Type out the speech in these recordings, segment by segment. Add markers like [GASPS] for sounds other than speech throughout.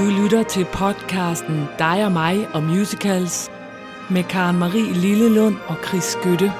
Du lytter til podcasten Dig og mig og musicals med Karen Marie Lillelund og Chris Skytte.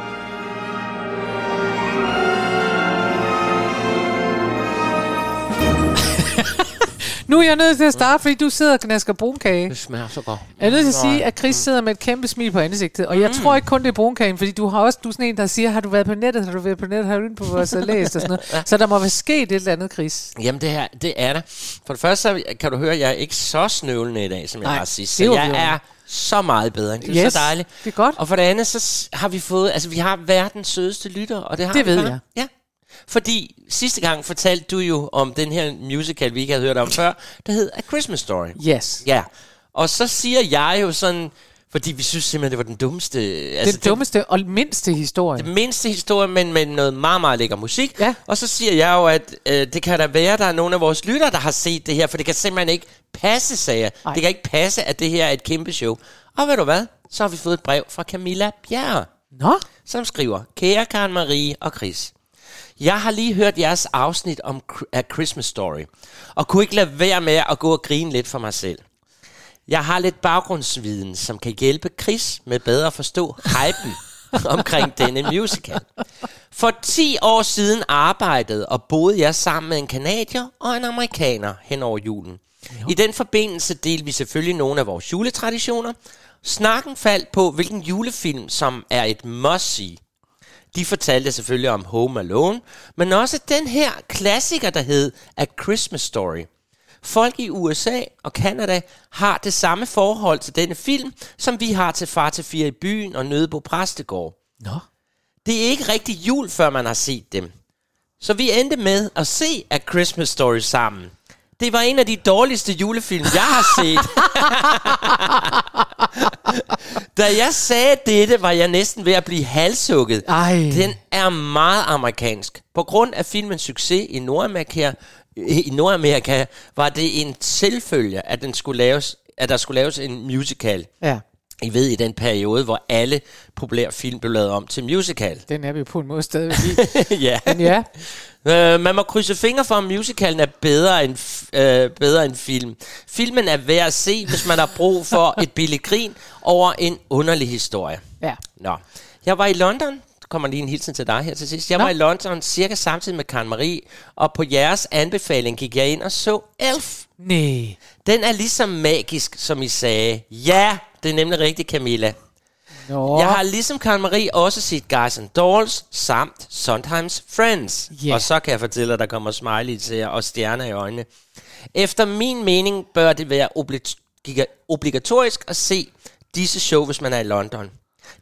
Nu er jeg nødt til at starte, fordi du sidder og knasker brunkage. Det smager så godt. Jeg er nødt til at sige, at Chris sidder med et kæmpe smil på ansigtet. Og jeg tror ikke kun, det er brunkagen, fordi du har også du er sådan en, der siger, har du været på nettet, har du været på nettet, har du inde på vores og [LAUGHS] læst og sådan noget. Så der må være sket et eller andet, Chris. Jamen, det, her, det er der. For det første så kan du høre, at jeg er ikke så snøvlende i dag, som jeg har sidst. Så jeg er så meget bedre. Det er Yes, så dejligt. det er godt. Og for det andet, så har vi fået... Altså, vi har verdens sødeste lytter, og det har Det vi ved bare. jeg. Ja. Fordi sidste gang fortalte du jo om den her musical, vi ikke havde hørt om før, der hed A Christmas Story. Yes. Ja. Og så siger jeg jo sådan... Fordi vi synes simpelthen, det var den dummeste... Altså, Den dummeste og mindste historie. den mindste historie, men med noget meget, meget lækker musik. Ja. Og så siger jeg jo, at øh, det kan da være, at der er nogle af vores lyttere, der har set det her, for det kan simpelthen ikke passe, sagde jeg. Det kan ikke passe, at det her er et kæmpe show. Og ved du hvad? Så har vi fået et brev fra Camilla Bjerre, Nå, som skriver, Kære Karen Marie og Chris, jeg har lige hørt jeres afsnit om A Christmas Story, og kunne ikke lade være med at gå og grine lidt for mig selv. Jeg har lidt baggrundsviden, som kan hjælpe Chris med bedre at forstå hypen [LAUGHS] omkring denne musical. For 10 år siden arbejdede og boede jeg sammen med en kanadier og en amerikaner hen over julen. I den forbindelse delte vi selvfølgelig nogle af vores juletraditioner. Snakken faldt på, hvilken julefilm, som er et must-see. De fortalte selvfølgelig om Home Alone, men også den her klassiker, der hed A Christmas Story. Folk i USA og Kanada har det samme forhold til denne film, som vi har til Far til Fire i byen og Nøde på Præstegård. nå. Det er ikke rigtig jul, før man har set dem. Så vi endte med at se A Christmas Story sammen. Det var en af de dårligste julefilm, jeg har set. [LAUGHS] [LAUGHS] da jeg sagde dette, var jeg næsten ved at blive halshugget. Ej. Den er meget amerikansk. På grund af filmens succes i Nordamerika, i Nordamerika var det en selvfølge, at, den skulle laves, at der skulle laves en musical. Ja, I ved, i den periode, hvor alle populære film blev lavet om til musical. [LAUGHS] den er vi jo på en måde stadig i. [LAUGHS] ja. Men ja, Øh, man må krydse fingre for, at musicalen er bedre end, øh, bedre end film. Filmen er værd at se, hvis man har brug for et billigt grin over en underlig historie. ja. Nå. Jeg var i London. Kommer lige en hilsen til dig her til sidst. Jeg Nå. var i London cirka samtidig med Karen Marie, og på jeres anbefaling gik jeg ind og så Elf. Nej. Den er lige så magisk, som I sagde. Ja, det er nemlig rigtigt, Camilla. Nå. Jeg har ligesom Karen Marie også set Guys and Dolls samt Sometimes Friends. Ja. Og så kan jeg fortælle, at der kommer smiley til jer og stjerner i øjnene. Efter min mening bør det være obligatorisk at se disse show, hvis man er i London.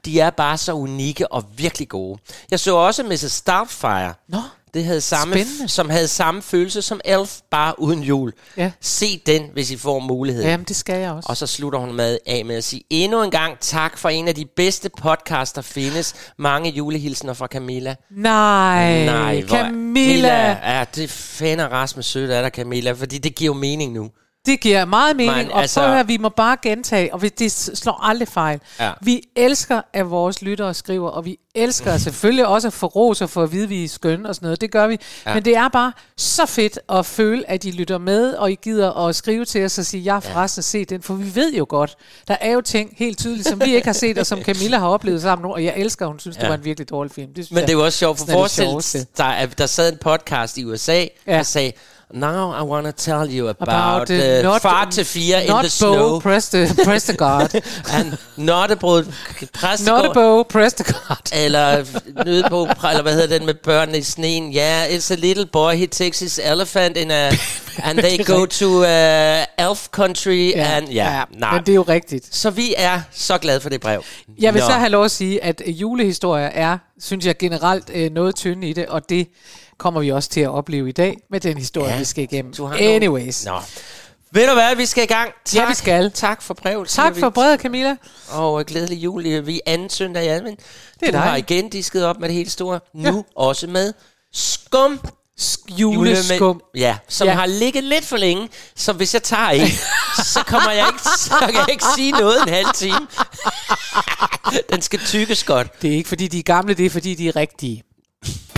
De er bare så unikke og virkelig gode. Jeg så også Mrs. Doubtfire. Nå, Det havde samme, spændende. som havde samme følelse som Elf, bare uden jul. Ja. Se den, hvis I får mulighed. Jamen, det skal jeg også. Og så slutter hun med af med at sige endnu en gang tak for en af de bedste podcasts, der findes. Mange julehilsener fra Camilla. Nej, Nej, hvor- Camilla. Ja, det finder Rasmus sødt af dig, Camilla, fordi det giver jo mening nu. Det giver meget mening, Men og altså- prøv at høre, vi må bare gentage, og det slår aldrig fejl. Ja. Vi elsker, at vores lyttere skriver, og vi elsker selvfølgelig også at få ros og få at vide, at vi er skønne og sådan noget. Det gør vi. Ja. Men det er bare så fedt at føle, at I lytter med, og I gider at skrive til os og sige, jeg har forresten set den, for vi ved jo godt, der er jo ting helt tydeligt, som vi ikke har set, og som [LAUGHS] Camilla har oplevet sammen nu, og jeg elsker, hun synes, ja. det var en virkelig dårlig film. Det synes Men det er jo også sjovt, for forestil der, er- der sad en podcast i USA, Ja. der sagde, Now I want to tell you about, About, uh, not- far til fire in Not the bow, snow. press the, press the guard. [LAUGHS] And not a brød Not a bow, press the guard. [LAUGHS] Eller nøde på, eller hvad hedder den med børnene i sneen? Ja, yeah, it's a little boy, he takes his elephant in a, [LAUGHS] and they go to uh, elf country, and ja, yeah, nej. Men det er jo rigtigt. Så vi er så glade for det brev. Jeg vil Nå. så have lov at sige, at julehistorier er, synes jeg generelt, øh, noget tynde i det, og det kommer vi også til at opleve i dag med den historie, Ja, vi skal igennem. du har Anyways. Nå. Ved du hvad, vi skal i gang. Tak, Ja, vi skal. Tak for brevet. Tak for brevet, Camilla. Og glædelig jul. Vi er anden søndag i advent. Det er du har dejligt. igen disket op med det hele store. Nu ja. også med skum. Juleskum. Ja, som ja. har ligget lidt for længe. Så hvis jeg tager en, så kommer jeg ikke, så kan jeg ikke sige noget en halv time. [LAUGHS] Den skal tykkes godt. Det er ikke, fordi de er gamle, det er, fordi de er rigtige.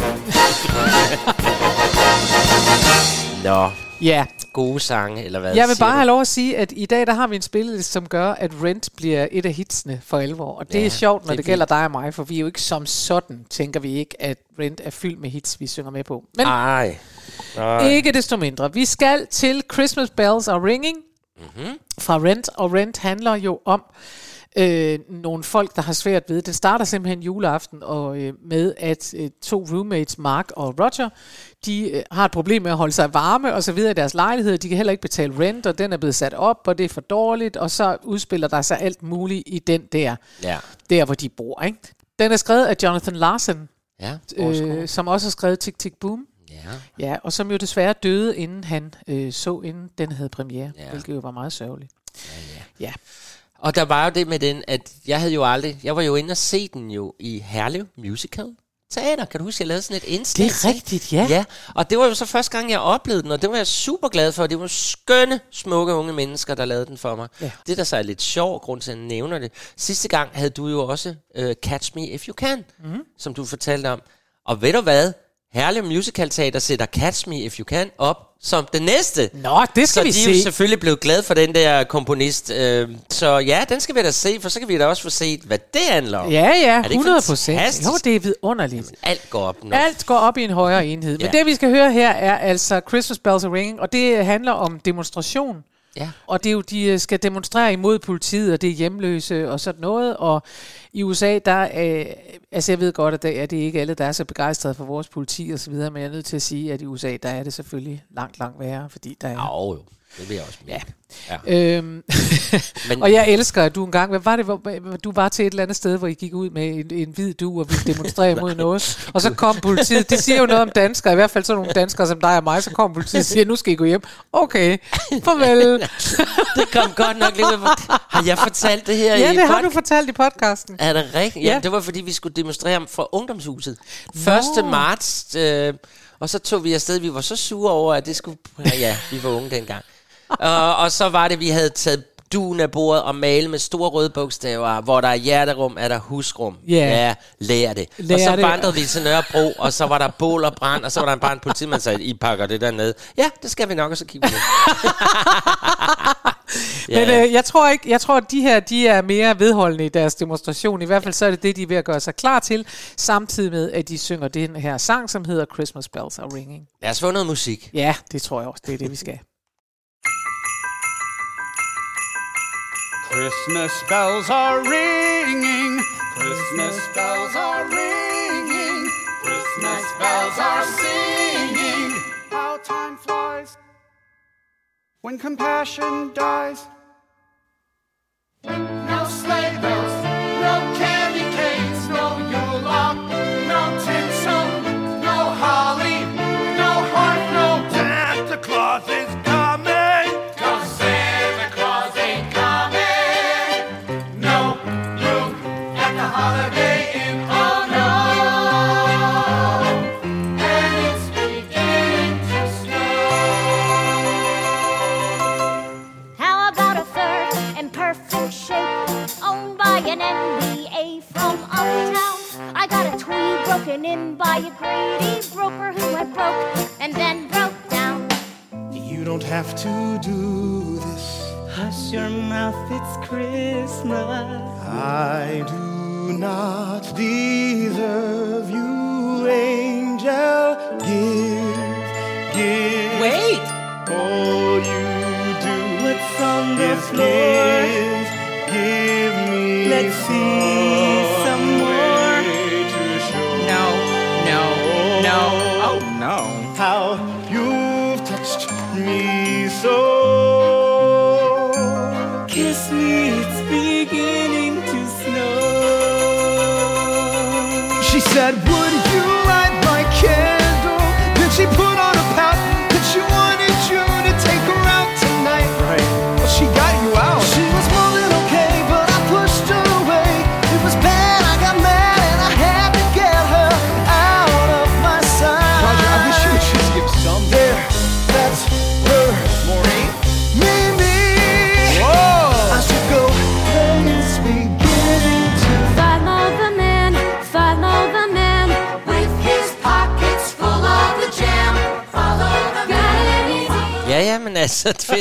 [LAUGHS] Nå, Ja, gode sange, eller hvad Jeg vil bare du? have lov at sige, at i dag der har vi en spilleliste, som gør, at Rent bliver et af hitsene for alvor. Og det Ja, er sjovt, når det det, gælder dig og mig, for vi er jo ikke som sådan, tænker vi ikke, at Rent er fyldt med hits, vi synger med på. Men Ej. Ej. ikke desto mindre. Vi skal til Christmas Bells Are Ringing Mhm. fra Rent, og Rent handler jo om øh, nogle folk, der har svært ved. Den starter simpelthen juleaften og øh, med, at øh, to roommates, Mark og Roger, de øh, har et problem med at holde sig varme og så videre i deres lejlighed. De kan heller ikke betale rent, og den er blevet sat op, og det er for dårligt, og så udspiller der sig alt muligt i den der, Ja. der hvor de bor. Ikke? Den er skrevet af Jonathan Larson, Ja, øh, som også har skrevet Tick Tick Boom. ja. Ja, og som jo desværre døde, inden han øh, så, inden den havde premiere, Ja. ja. hvilket jo var meget sørgeligt. Ja, Og der var jo det med den, at jeg havde jo aldrig... Jeg var jo inde og se den jo i Herlev Musical Teater. Kan du huske, jeg lavede sådan et indslag? Det er rigtigt, ja. Ja, og det var jo så første gang, jeg oplevede den, og det var jeg super glad for. Det var skønne, smukke unge mennesker, der lavede den for mig. Ja. Det, der så er lidt sjov, grund til, at jeg nævner det. Sidste gang havde du jo også uh, Catch Me If You Can, Mhm. mm. som du fortalte om. Og ved du hvad? Herlev Musical Teater sætter Catch Me If You Can op som det næste. Nå, det skal så vi de er jo se. selvfølgelig blevet glade for den der komponist. Øh, så ja, den skal vi da se, for så kan vi da også få set, hvad det handler om. Ja, ja, Er det ikke 100 procent. Jo, det er vidunderligt. Alt går op nu. Alt går op i en højere enhed. Men Ja. det, vi skal høre her, er altså Christmas Bells Are Ringing, og det handler om demonstration. Ja. Og det er jo, de øh, skal demonstrere imod politiet, og det er hjemløse og sådan noget. Og i USA, der øh, altså jeg ved godt, at det er det ikke alle, der er så begejstrede for vores politi og så videre, men jeg er nødt til at sige, at i USA, der er det selvfølgelig langt, langt værre, fordi der er... Jo, jo. Det vil jeg også mene. Ja. Øhm, [LAUGHS] Men- og jeg elsker, at du engang, hvad var det, hvor, du var til et eller andet sted, hvor I gik ud med en, en hvid du og ville demonstrere [LAUGHS] mod noget, og så kom [LAUGHS] politiet, det siger jo noget om danskere, i hvert fald sådan nogle danskere som dig og mig, så kom politiet og siger, nu skal I gå hjem. Okay, farvel. det kom godt nok lidt ud. Har jeg fortalt det her ja, i det har du fortalt i podcasten. Er det rigtigt? Ja. Ja. det var fordi, vi skulle demonstrere for ungdomshuset. 1. marts, øh, og så tog vi afsted. Vi var så sure over, at det skulle... Ja, vi var unge dengang. Og, og så var det, vi havde taget duen af bordet og malet med store røde bogstaver, hvor der er hjerterum, er der husrum. Ja. Ja, lær det. Lær og så det. vandrede vi til Nørrebro, og så var der bål og brand, og så var der bare en politimand, sagde, I pakker det der ned. Ja, det skal vi nok, og så kigger vi ned. [LAUGHS] Men øh, jeg tror ikke, jeg tror, at de her, de er mere vedholdende i deres demonstration. I hvert fald så er det det, de er ved at gøre sig klar til, samtidig med, at de synger den her sang, som hedder Christmas Bells Are Ringing. Lad os få noget musik. Ja, det tror jeg også, det er det, vi skal. Christmas bells are ringing. Christmas bells are ringing. Christmas bells are singing. How time flies when compassion dies. No sleigh bells, no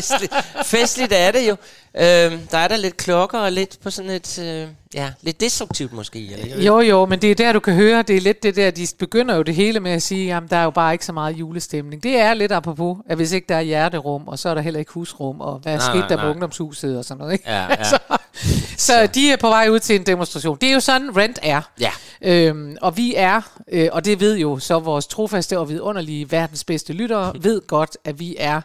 festligt, festligt er det jo. Øhm, der er der lidt klokker og lidt på sådan et, øh, ja, lidt destruktivt måske. Eller? Jo, jo, men det er der, du kan høre, det er lidt det der, de begynder jo det hele med at sige, jamen der er jo bare ikke så meget julestemning. Det er lidt apropos, at hvis ikke der er hjerterum, og så er der heller ikke husrum, og hvad skete nej, der på nej. ungdomshuset og sådan noget, ikke? Ja, ja. [LAUGHS] så, så de er på vej ud til en demonstration. Det er jo sådan, Rent er. Ja. Øhm, og vi er, øh, og det ved jo så vores trofaste og vidunderlige verdens bedste lyttere, ved godt, at vi er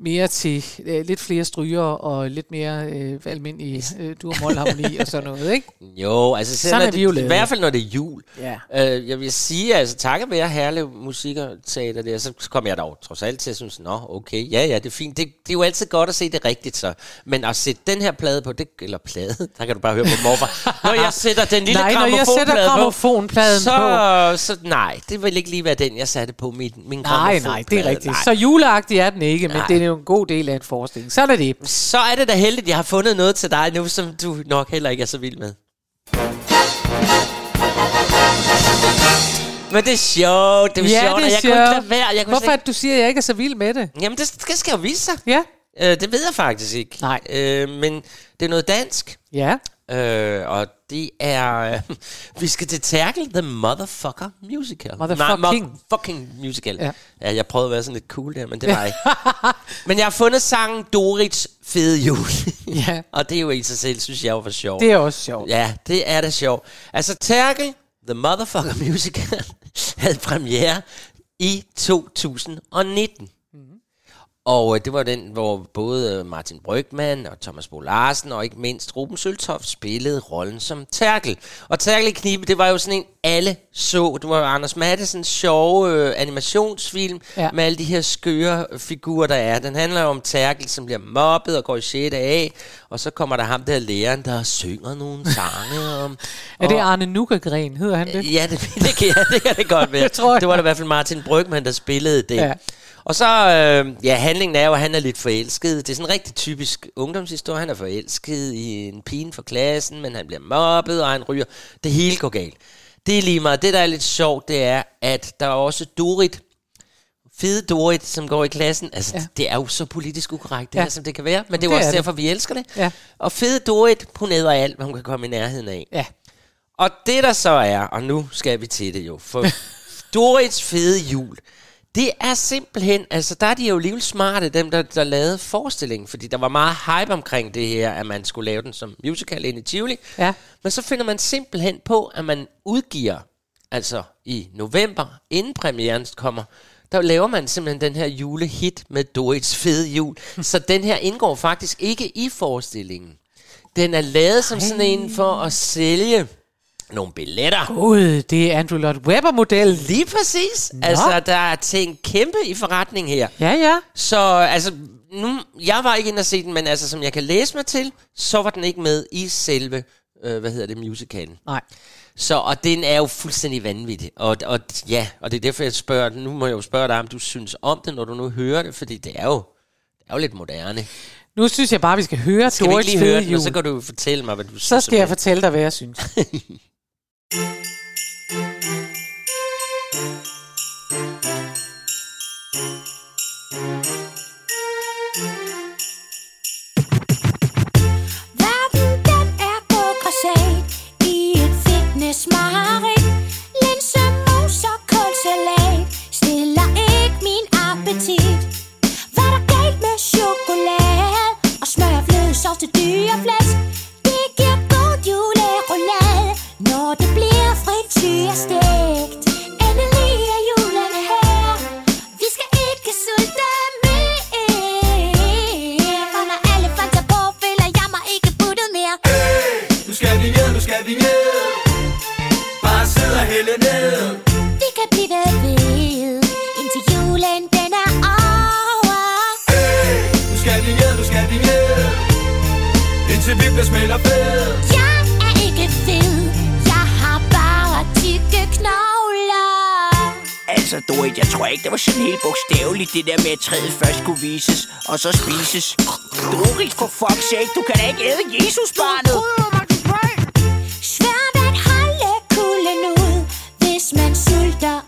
mere til øh, lidt flere stryger og lidt mere øh, almindelig øh, dur harmoni og sådan noget, ikke? [LAUGHS] Jo, altså Sådan er vi jo det, i hvert fald når det er jul. Ja. Øh, jeg vil sige, altså takket være Herlev Musik og Teater der, så kom jeg dog trods alt til at synes, nå okay, ja ja, det er fint. Det, det er jo altid godt at se det rigtigt så. Men at sætte den her plade på, det, eller plade, der kan du bare høre på morfar. [LAUGHS] når jeg sætter den lille Nej, når jeg sætter grammofonplade grammofonpladen så, så nej, det vil ikke lige være den, jeg satte på min, min Nej, nej, det er rigtigt. Nej. Så juleagtig er den ikke, men Nej. det er jo en god del af en forestilling. Sådan er det. Så er det da heldigt, at jeg har fundet noget til dig nu, som du nok heller ikke er så vild med. Men det er sjovt, det er Ja, sjovt, det er jeg kunne ikke sjovt. lade være. Jeg kunne Hvorfor at du siger, at jeg ikke er så vild med det? Jamen, det skal, skal jo vise sig. Ja. Øh, det ved jeg faktisk ikke. Nej. Øh, men det er noget dansk, Ja. øh, og det er... Øh, [LAUGHS] vi skal til Terkel The Motherfucker Musical. Motherfucking. Nej, fucking musical. Ja. Ja. jeg prøvede at være sådan lidt cool der, men det var ikke. men jeg har fundet sangen Dorits Fede Jul. [LAUGHS] Ja. og det er jo i sig selv, synes jeg var sjovt. Det er også sjovt. Ja, det er da sjovt. Altså, Terkel, The Motherfucker [LAUGHS] Musical, havde premiere i 2019. Og øh, det var den, hvor både øh, Martin Brygman og Thomas Bo Larsen og ikke mindst Ruben Søltoft spillede rollen som Terkel. Og Terkel i Knibe, det var jo sådan en, alle så. Det var Anders Mattesens sjove øh, animationsfilm Ja. ja. med alle de her skøre figurer, der er. Den handler jo om Terkel, som bliver mobbet og går i 6. A. Og så kommer der ham der læreren, der synger nogle sange om... [LAUGHS] Er det Arne Nukkegren, hedder han det? Ja, det, det, kan, jeg- [LAUGHS] det kan det godt være. Det tror jeg. Det var da i hvert fald Martin Brygman, der spillede det. Ja. Og så, øh, ja, handlingen er jo, at han er lidt forelsket. Det er sådan en rigtig typisk ungdomshistorie. Han er forelsket i en pige fra klassen, men han bliver mobbet, og han ryger. Det hele går galt. Det er lige meget. Det, der er lidt sjovt, det er, at der er også Dorit, fede Dorit, som går i klassen. Altså, Ja. det er jo så politisk ukorrekt, det Ja. her, som det kan være. Men det er jo Det også er det. derfor, vi elsker det. Ja. Og fede Dorit, hun æder alt, hvad hun kan komme i nærheden af. Ja. Og det der så er, og nu skal vi til det jo, for [LAUGHS] Dorits fede jul, det er simpelthen, altså der er de jo smarte, dem der, der lavede forestillingen, fordi der var meget hype omkring det her, at man skulle lave den som musical ind i Tivoli. Ja. Men så finder man simpelthen på, at man udgiver, altså i november, inden premieren kommer, der laver man simpelthen den her julehit med Dorits fede jul. så den her indgår faktisk ikke i forestillingen. Den er lavet som sådan en for at sælge nogle billetter. Gud, det er Andrew Lloyd Webber-modellen. Lige præcis. Nå. Altså, der er tænkt kæmpe i forretning her. Ja, ja. Så altså, nu, jeg var ikke inde og se den, men altså, som jeg kan læse mig til, så var den ikke med i selve, øh, hvad hedder det, musicalen. Nej. Så, og den er jo fuldstændig vanvittig. Og, og ja, og det er derfor, jeg spørger, nu må jeg jo spørge dig, om du synes om det, når du nu hører det, fordi det er jo, det er jo lidt moderne. Nu synes jeg bare, vi skal høre Skal vi Dorits ikke lige høre den, og så kan du fortælle mig, hvad du synes. Så skal jeg fortælle dig, hvad jeg synes. [LAUGHS] Música Bliver smelter fed Jeg er ikke fed, jeg har bare tykke knogler Altså, Dorit, jeg tror ikke, det var sådan helt bogstaveligt, det der med, at træet først skulle vises, og så spises. Dorit, for fuck's sake, du kan da ikke æde Jesus-barnet. Svært at holde kulden ud, hvis man sulter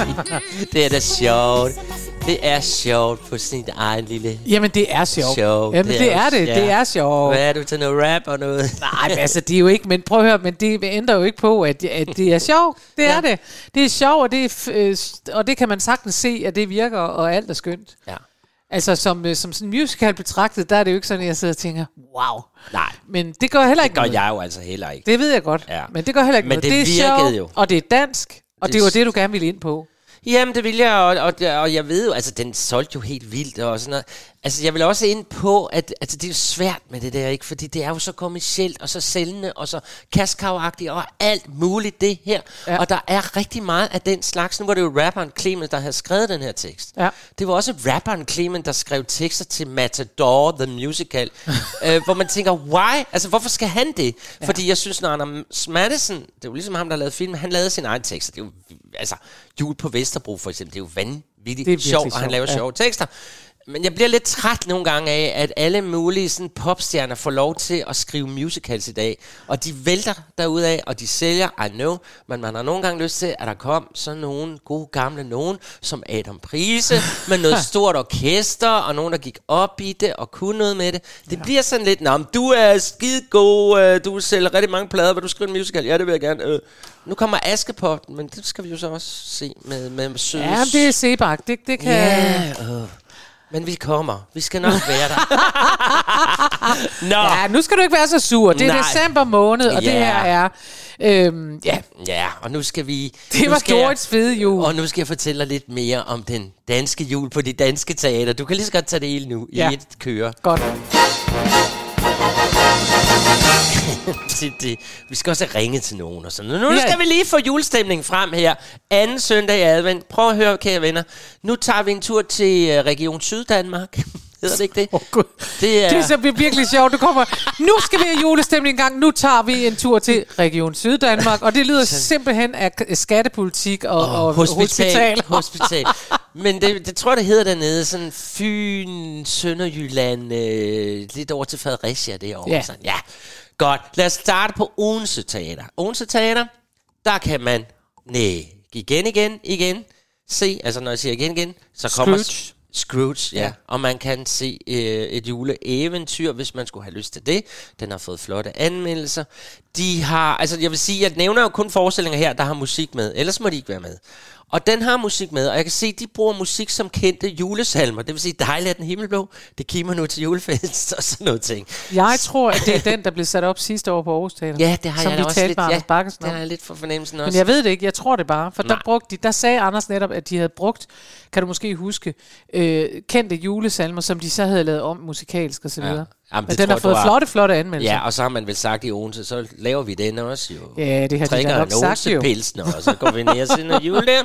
[LAUGHS] det er da sjovt. Det er sjovt på sin egen lille Jamen, det er sjovt. sjov. Jamen, det er også- det. Det er sjovt. Hvad er du til noget rap og noget? [LAUGHS] Nej, men altså, det er jo ikke, men prøv at høre, men det ændrer jo ikke på, at, at det er sjovt. Det er Ja. det. Det er sjovt, og det, er, øh, og det kan man sagtens se, at det virker, og alt er skønt. Ja. Altså, som, øh, som sådan musical betragtet, der er det jo ikke sådan, at jeg sidder og tænker, wow. Nej, Men det gør heller det ikke gør noget. jeg jo altså heller ikke. Det ved jeg godt. Ja. Men det gør heller ikke Men noget. det det er virkede sjovt, jo. og det er dansk, og det, Det var det, du gerne ville ind på. Jamen, det vil jeg, og, og, og jeg ved jo, altså, den solgte jo helt vildt og sådan noget. Altså, jeg vil også ind på, at altså, det er jo svært med det der, ikke? Fordi det er jo så kommercielt, og så sælgende, og så kaskavagtigt, og alt muligt det her. Ja. Og der er rigtig meget af den slags. Nu var det jo rapperen Clement, der havde skrevet den her tekst. Ja. Det var også rapperen Clement, der skrev tekster til Matador, The Musical, [LAUGHS] øh, hvor man tænker, why? Altså, hvorfor skal han det? Ja. Fordi jeg synes, når Anders Madison, det er jo ligesom ham, der lavede film, han lavede sin egen tekster. Det er jo, altså, Jul på Vesterbro for eksempel, det er jo vanvittigt Det er sjovt, og han laver ja. sjove tekster. Men jeg bliver lidt træt nogle gange af, at alle mulige sådan, popstjerner får lov til at skrive musicals i dag. Og de vælter derudad, og de sælger, I know. Men man har nogle gange lyst til, at der kom sådan nogle gode gamle nogen, som Adam Prise, med noget [LAUGHS] stort orkester, og nogen, der gik op i det, og kunne noget med det. Det ja. bliver sådan lidt, men du er skide god, øh, du sælger rigtig mange plader, vil du skrive en musical? Ja, det vil jeg gerne. Øh. Nu kommer Askepot, men det skal vi jo så også se med, med søde Ja, det er Sebak. Det, det kan... Ja, øh. Men vi kommer. Vi skal nok være der. [LAUGHS] Nå. Ja, nu skal du ikke være så sur. Det er Nej. december måned, og det Ja. her er... Øhm, ja, Ja, og nu skal vi... det var Dorits fede jul. Og nu skal jeg fortælle dig lidt mere om den danske jul på de danske teater. Du kan lige så godt tage det hele nu Ja. i et køre. Godt. [LAUGHS] til det. Vi skal også have ringet til nogen og sådan. Nu skal vi lige få julestemningen frem her. Anden søndag i advent. Prøv at høre, kære venner. Nu tager vi en tur til øh, Region Syddanmark. [LAUGHS] Hedder det ikke det? Gud. Det er, Det er så virkelig sjovt. Du kommer, nu skal vi have julestemning en gang. Nu tager vi en tur til Region Syddanmark. Og det lyder simpelthen af skattepolitik og, og hospital. [LAUGHS] hospital. Men det, det tror jeg, det hedder dernede. Sådan Fyn, Sønderjylland, øh, lidt over til Fredericia derovre. Ja. Sådan, ja. Godt. Lad os starte på Odense Teater. Odense Teater, der kan man nej, igen, igen, igen se, altså når jeg siger igen, igen, så kommer... Scrooge. Scrooge, ja. Ja. Og man kan se øh, et juleeventyr, hvis man skulle have lyst til det. Den har fået flotte anmeldelser. De har, altså jeg vil sige, jeg nævner jo kun forestillinger her, der har musik med. Ellers må de ikke være med. Og den har musik med, og jeg kan se, at de bruger musik som kendte julesalmer. Det vil sige, dejligt er den himmelblå. Det kimer nu til julefest [LAUGHS] og sådan noget ting. Jeg tror, at det er [LAUGHS] den, der blev sat op sidste år på Aarhus Teater. Ja, det har som jeg vi også talte lidt, med ja, Bakkesen det har jeg lidt for fornemmelsen også. Men jeg ved det ikke, jeg tror det bare. For der, Nej. brugte de, der sagde Anders netop, at de havde brugt, kan du måske huske, øh, kendte julesalmer, som de så havde lavet om musikalsk og så Ja. Jamen, Men den har fået har- flotte, flotte anmeldelser. Ja, og så har man vel sagt i Odense, så laver vi den også jo. Ja, det har de Drikker da nok sagt jo. Odense-pilsner, og så går vi ned og ser noget jul der.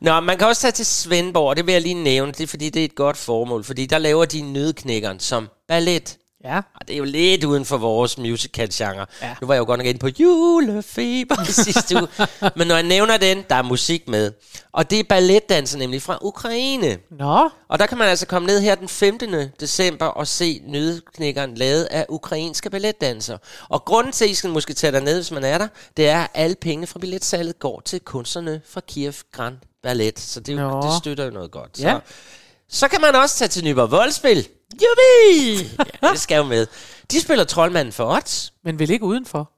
Nå, man kan også tage til Svendborg, det vil jeg lige nævne, det er fordi, det er et godt formål, fordi der laver de nødknækkeren som ballet. Ja. Og det er jo lidt uden for vores musical-genre. Ja. Nu var jeg jo godt nok inde på julefeber sidste uge. [LAUGHS] Men når jeg nævner den, der er musik med. Og det er balletdanser nemlig fra Ukraine. Nå, Og der kan man altså komme ned her den 15. december og se nødknækkeren lavet af ukrainske balletdansere. Og grunden til, at I skal måske tage derned, hvis man er der, det er, at alle penge fra billetsalget går til kunstnerne fra Kiev Grand Ballet. Så det, jo, det støtter jo noget godt. Ja. Så, så kan man også tage til Nyborg Voldspil. Jubi! [LAUGHS] Ja, det skal jo med. De spiller Troldmanden for odds. men vel ikke udenfor.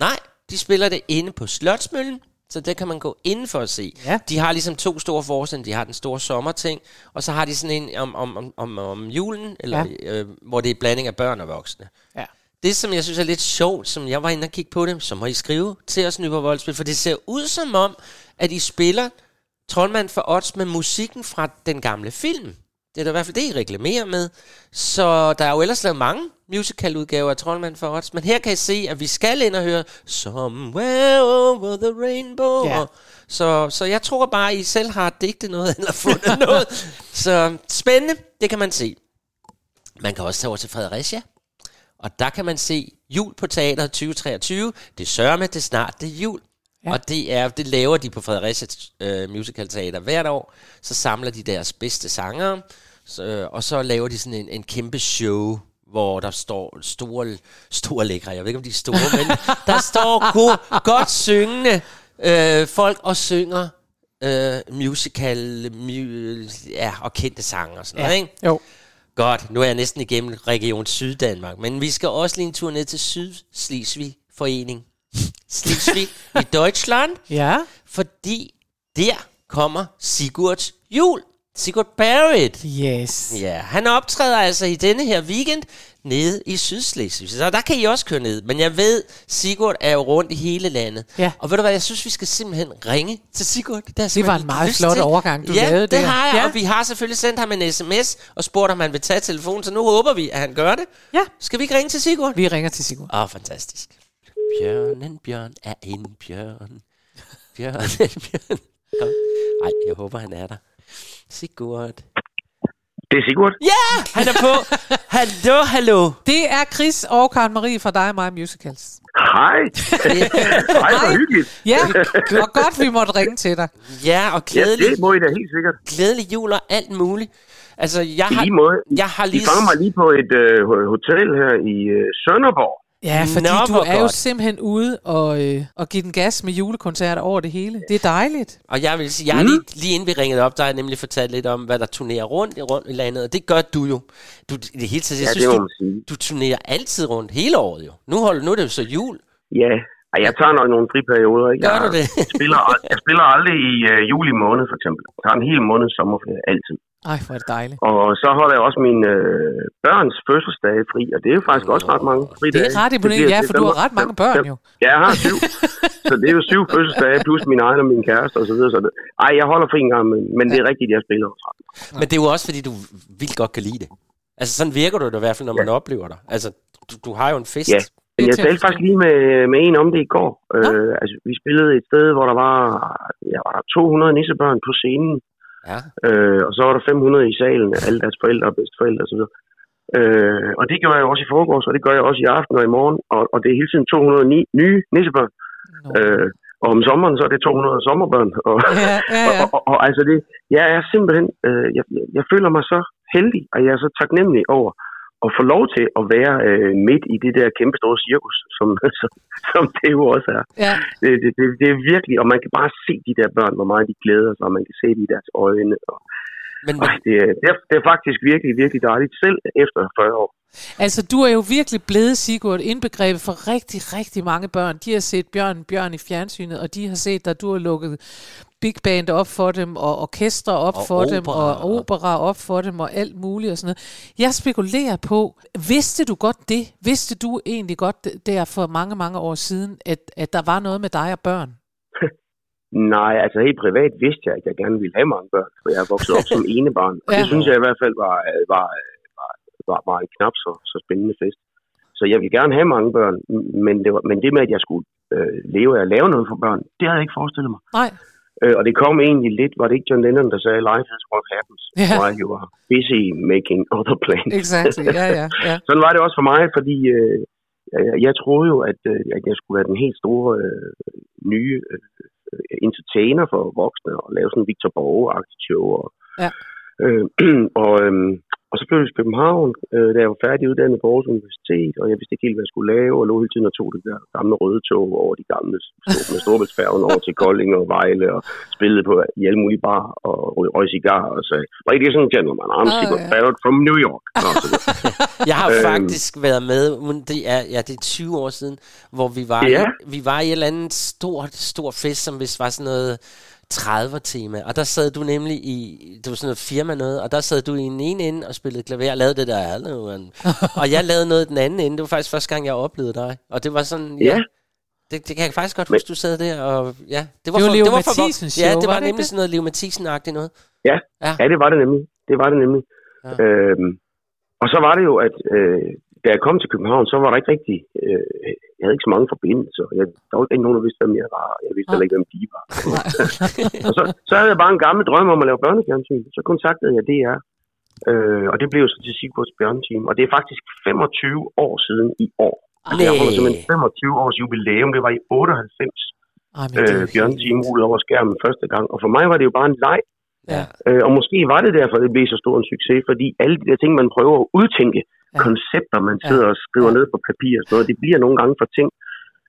Nej, de spiller det inde på Slotsmøllen, så der kan man gå indenfor og se. Ja. De har ligesom to store forestillinger. De har den store sommerting, og så har de sådan en om, om, om, om, om julen, eller, ja. øh, hvor det er blanding af børn og voksne. Ja. Det, som jeg synes er lidt sjovt, som jeg var inde og kigge på det, så må I skrive til os, Nyborg Voldspil, for det ser ud som om, at I spiller Troldmand for odds med musikken fra den gamle film. Det er da i hvert fald det, I reklamerer med. Så der er jo ellers lavet mange musical-udgaver af Troldmand for odds, men her kan I se, at vi skal ind og høre Somewhere Over the Rainbow. Ja. Så, så jeg tror bare, I selv har digtet noget eller fundet [LAUGHS] noget. Så spændende, det kan man se. Man kan også tage over til Fredericia. Og der kan man se jul på teateret 2023. Det sørger med, det snart, det er jul. Ja. Og det, er, det laver de på Fredericia øh, Musical Teater hvert år. Så samler de deres bedste sangere, så, og så laver de sådan en, en kæmpe show, hvor der står store, store lækre, jeg ved ikke om de er store, men der står go, godt syngende øh, folk og synger øh, musical, mu, ja, og kendte sange og sådan noget, ikke? Jo. Godt, nu er jeg næsten igennem Region Syddanmark, men vi skal også lige en tur ned til Sydslesvig Forening. Slesvig i Deutschland, [LAUGHS] Ja. fordi der kommer Sigurds jul. Sigurd Barrett. Yes. Ja, han optræder altså i denne her weekend nede i Sydslesvig. Så der kan I også køre ned. Men jeg ved, Sigurd er jo rundt i hele landet. Ja. Og ved du hvad, jeg synes, vi skal simpelthen ringe til Sigurd. Det, er Det var en meget flot overgang, du ja, lavede det der. har jeg. Ja. Og vi har selvfølgelig sendt ham en sms og spurgt, om han vil tage telefonen. Så nu håber vi, at han gør det. Ja. Skal vi ikke ringe til Sigurd? Vi ringer til Sigurd. Åh, oh, fantastisk. Bjørnen, bjørn er en bjørn. Bjørnen, [LAUGHS] bjørn. Kom. Ej, jeg håber, han er der. Sigurd. Det er Sigurd. Ja, han er på. hallo, hallo. Det er Chris og Karen Marie fra dig og mig Musicals. Hej. [LAUGHS] Hej, hvor hyggeligt. Ja, og godt vi måtte ringe til dig. Ja, og Ja, glædelig, det må I da helt sikkert. glædelig jul og alt muligt. Altså, jeg I har, lige måde. I, jeg har I lige... fanger mig lige på et øh, hotel her i øh, Sønderborg. Ja, fordi Nå, du er jo godt. simpelthen ude og, øh, og give den gas med julekoncerter over det hele. Det er dejligt. Og jeg vil sige, jeg har lige, lige inden vi ringede op, der har jeg nemlig fortalt lidt om, hvad der turnerer rundt i, rundt i landet, og det gør du jo. Du, i det hele taget, jeg Ja, synes, det du, du turnerer altid rundt hele året jo. Nu, holder, nu er det jo så jul. Ja, Ej, jeg tager nok nogle friperioder. Ikke? Gør jeg, du det? [LAUGHS] spiller, ald- jeg spiller aldrig i øh, juli måned, for eksempel. Jeg tager en hel måned sommerferie, altid. Ej, hvor er det dejligt. Og så holder jeg også mine øh, børns fødselsdage fri, og det er jo faktisk også ret mange fridage. Det er ret imponerende, ja, for du har ret mange børn jo. Ja, jeg har syv. så det er jo syv fødselsdage, plus min egen og min kæreste og så videre. Så det, ej, jeg holder fri en gang, men, men det er rigtigt, jeg spiller også. Men det er jo også, fordi du vildt godt kan lide det. Altså, sådan virker du det i hvert fald, når man oplever dig. Altså, du, du har jo en fest. Ja. Men jeg talte faktisk lige med, med en om det i går. Øh, altså, vi spillede et sted, hvor der var, ja, var der 200 nissebørn på scenen. Ja. Øh, og så var der 500 i salen, alle deres forældre og bedsteforældre osv. Øh, og det gør jeg også i forgårs, og det gør jeg også i aften og i morgen. Og, og det er hele tiden 209 nye nissebørn. Nå. Øh, og om sommeren, så er det 200 sommerbørn. Og, Ja, ja, ja. [LAUGHS] og, og, og altså det, jeg er simpelthen, øh, jeg, jeg- jeg føler mig så heldig, og jeg er så taknemmelig over at få lov til at være øh, midt i det der kæmpe store cirkus, som, [LAUGHS] som, som det jo også er. Ja, Det, det, det, det er virkelig, og man kan bare se de der børn, hvor meget de glæder sig, og man kan se det i deres øjne. Og, Men, og det, er, det, er, det er faktisk virkelig, virkelig dejligt, selv efter 40 år. altså du er jo virkelig blevet, Sigurd, indbegrebet for rigtig, rigtig mange børn. De har set Bjørn Bjørn i fjernsynet, og de har set, at du har lukket big band op for dem, og orkester op Og for dem, opera, og og- opera op for dem, og alt muligt og sådan noget. Jeg spekulerer på, vidste du godt det? Vidste du egentlig godt der for mange, mange år siden, at, at der var noget med dig og børn? Nej, altså helt privat vidste jeg, at jeg gerne ville have mange børn, for jeg er vokset op som [LAUGHS] ene barn. Og Ja. det synes jeg i hvert fald var, var, var, var, var en knap så, så spændende fest. Så jeg vil gerne have mange børn, men det, var, men det med, at jeg skulle øh, leve af at lave noget for børn, det havde jeg ikke forestillet mig. Nej. Øh, og det kom egentlig lidt, var det ikke John Lennon, der sagde, life is what happens, Ja. while you are busy making other plans. Exactly, ja, ja, ja. [LAUGHS] Sådan var det også for mig, fordi øh, jeg, jeg troede jo, at, øh, at jeg skulle være den helt store øh, nye øh, entertainer for voksne, og lave sådan en Victor Borge-agtigt show. Og, Ja. øh, [CLEARS THROAT] og, øhm, og så blev jeg til København, øh, da jeg var færdiguddannet på Aarhus Universitet, og jeg vidste ikke helt, hvad jeg skulle lave, og lå hele tiden og tog det der gamle røde tog over de gamle med Storbæltsfærgen over til Kolding og Vejle, og spillede på i alle mulige bar og røg, røg cigar og sagde, ladies and gentlemen, I'm Ah, ja. Barrett from New York. Nå. [LAUGHS] Jeg har Øhm. faktisk været med, men det er, ja, det er 20 år siden, hvor vi var, Ja. i, vi var i et eller andet stort, stor fest, som hvis var sådan noget 30'er-tema. Og der sad du nemlig i, det var sådan noget firma noget, og der sad du i en ene ende og spillede klaver og lavede det der, man. [LAUGHS] og jeg lavede noget i den anden ende. Det var faktisk første gang, jeg oplevede dig. Og det var sådan, ja. Ja. Det, det kan jeg faktisk godt Men- huske, du sad der, og ja, det var, Det var for, Leo det var for, Mathisen Ja, show, det var var det nemlig det? sådan noget Leo Mathisen-agtigt noget. Ja, Ja. ja. ja, det var det nemlig. Det var det nemlig. Ja. Øhm, og så var det jo, at øh, da jeg kom til København, så var der ikke rigtig... Øh, jeg havde ikke så mange forbindelser. Jeg, der var ikke nogen, der vidste, hvem jeg var. Jeg vidste heller ikke, hvem de var. [LAUGHS] og så, så havde jeg bare en gammel drøm om at lave børnefjernsyn. Så kontaktede jeg DR. Øh, og det blev så til Sigurds Bjørneteam. Og det er faktisk 25 år siden i år. Altså, jeg holder simpelthen 25 års jubilæum. Det var i 98 Ej, øh, helt- rullede over skærmen første gang. Og for mig var det jo bare en leg. Ja. Øh, og måske var det derfor, det blev så stor en succes, fordi alle de der ting, man prøver at udtænke, Ja. ja. koncepter, man sidder og skriver Ja. ja. ned på papir og sådan noget, det bliver nogle gange for ting,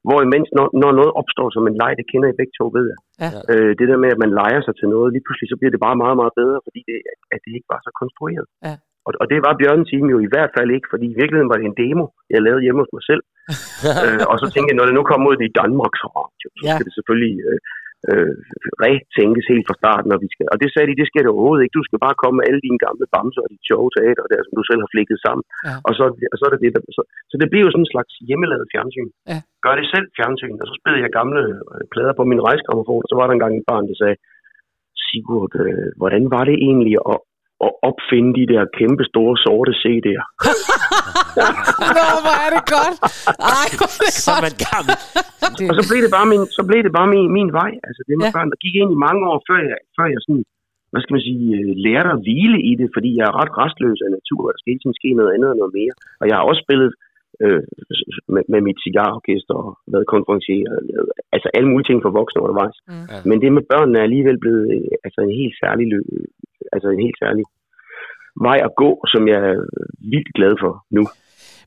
hvor imens, når, når noget opstår som en leg, det kender I begge to, ved jeg. Ja. Øh, det der med, at man leger sig til noget, lige pludselig så bliver det bare meget, meget bedre, fordi det, at det ikke var så konstrueret. Ja. Og, og det var Bjørn Team jo i hvert fald ikke, fordi i virkeligheden var det en demo, jeg lavede hjemme hos mig selv. [LAUGHS] øh, og så tænkte jeg, når det nu kommer ud i Danmarks Radio, så Ja. skal det selvfølgelig øh, øh, retænkes helt fra starten. Og, vi skal, og det sagde de, det skal det overhovedet ikke. Du skal bare komme med alle dine gamle bamser og dit sjove teater, der, som du selv har flikket sammen. Ja. Og, så, og så er det det, der, så, så det bliver jo sådan en slags hjemmelavet fjernsyn. Ja. Gør det selv fjernsyn. Og så spillede jeg gamle øh, plader på min rejsgrammofon, og så var der engang et barn, der sagde, Sigurd, øh, hvordan var det egentlig at, at opfinde de der kæmpe store sorte CD'er? [LAUGHS] Nå, hvor er det godt. Ej, hvor er det Som godt. en gammel. Og så blev det bare min, så blev det bare min, min vej. Altså det med Ja. børn, der gik ind i mange år, før jeg, før jeg sådan, hvad skal man sige, øh, lærte at hvile i det, fordi jeg er ret restløs af natur, og der skal hele ske noget andet og noget mere. Og jeg har også spillet øh, med, med mit cigarorkester og været konferencier, altså alle mulige ting for voksne undervejs. Mm. Mm. Men det med børnene er alligevel blevet øh, altså en helt særlig, lø- altså en helt særlig vej at gå, som jeg er vildt glad for nu.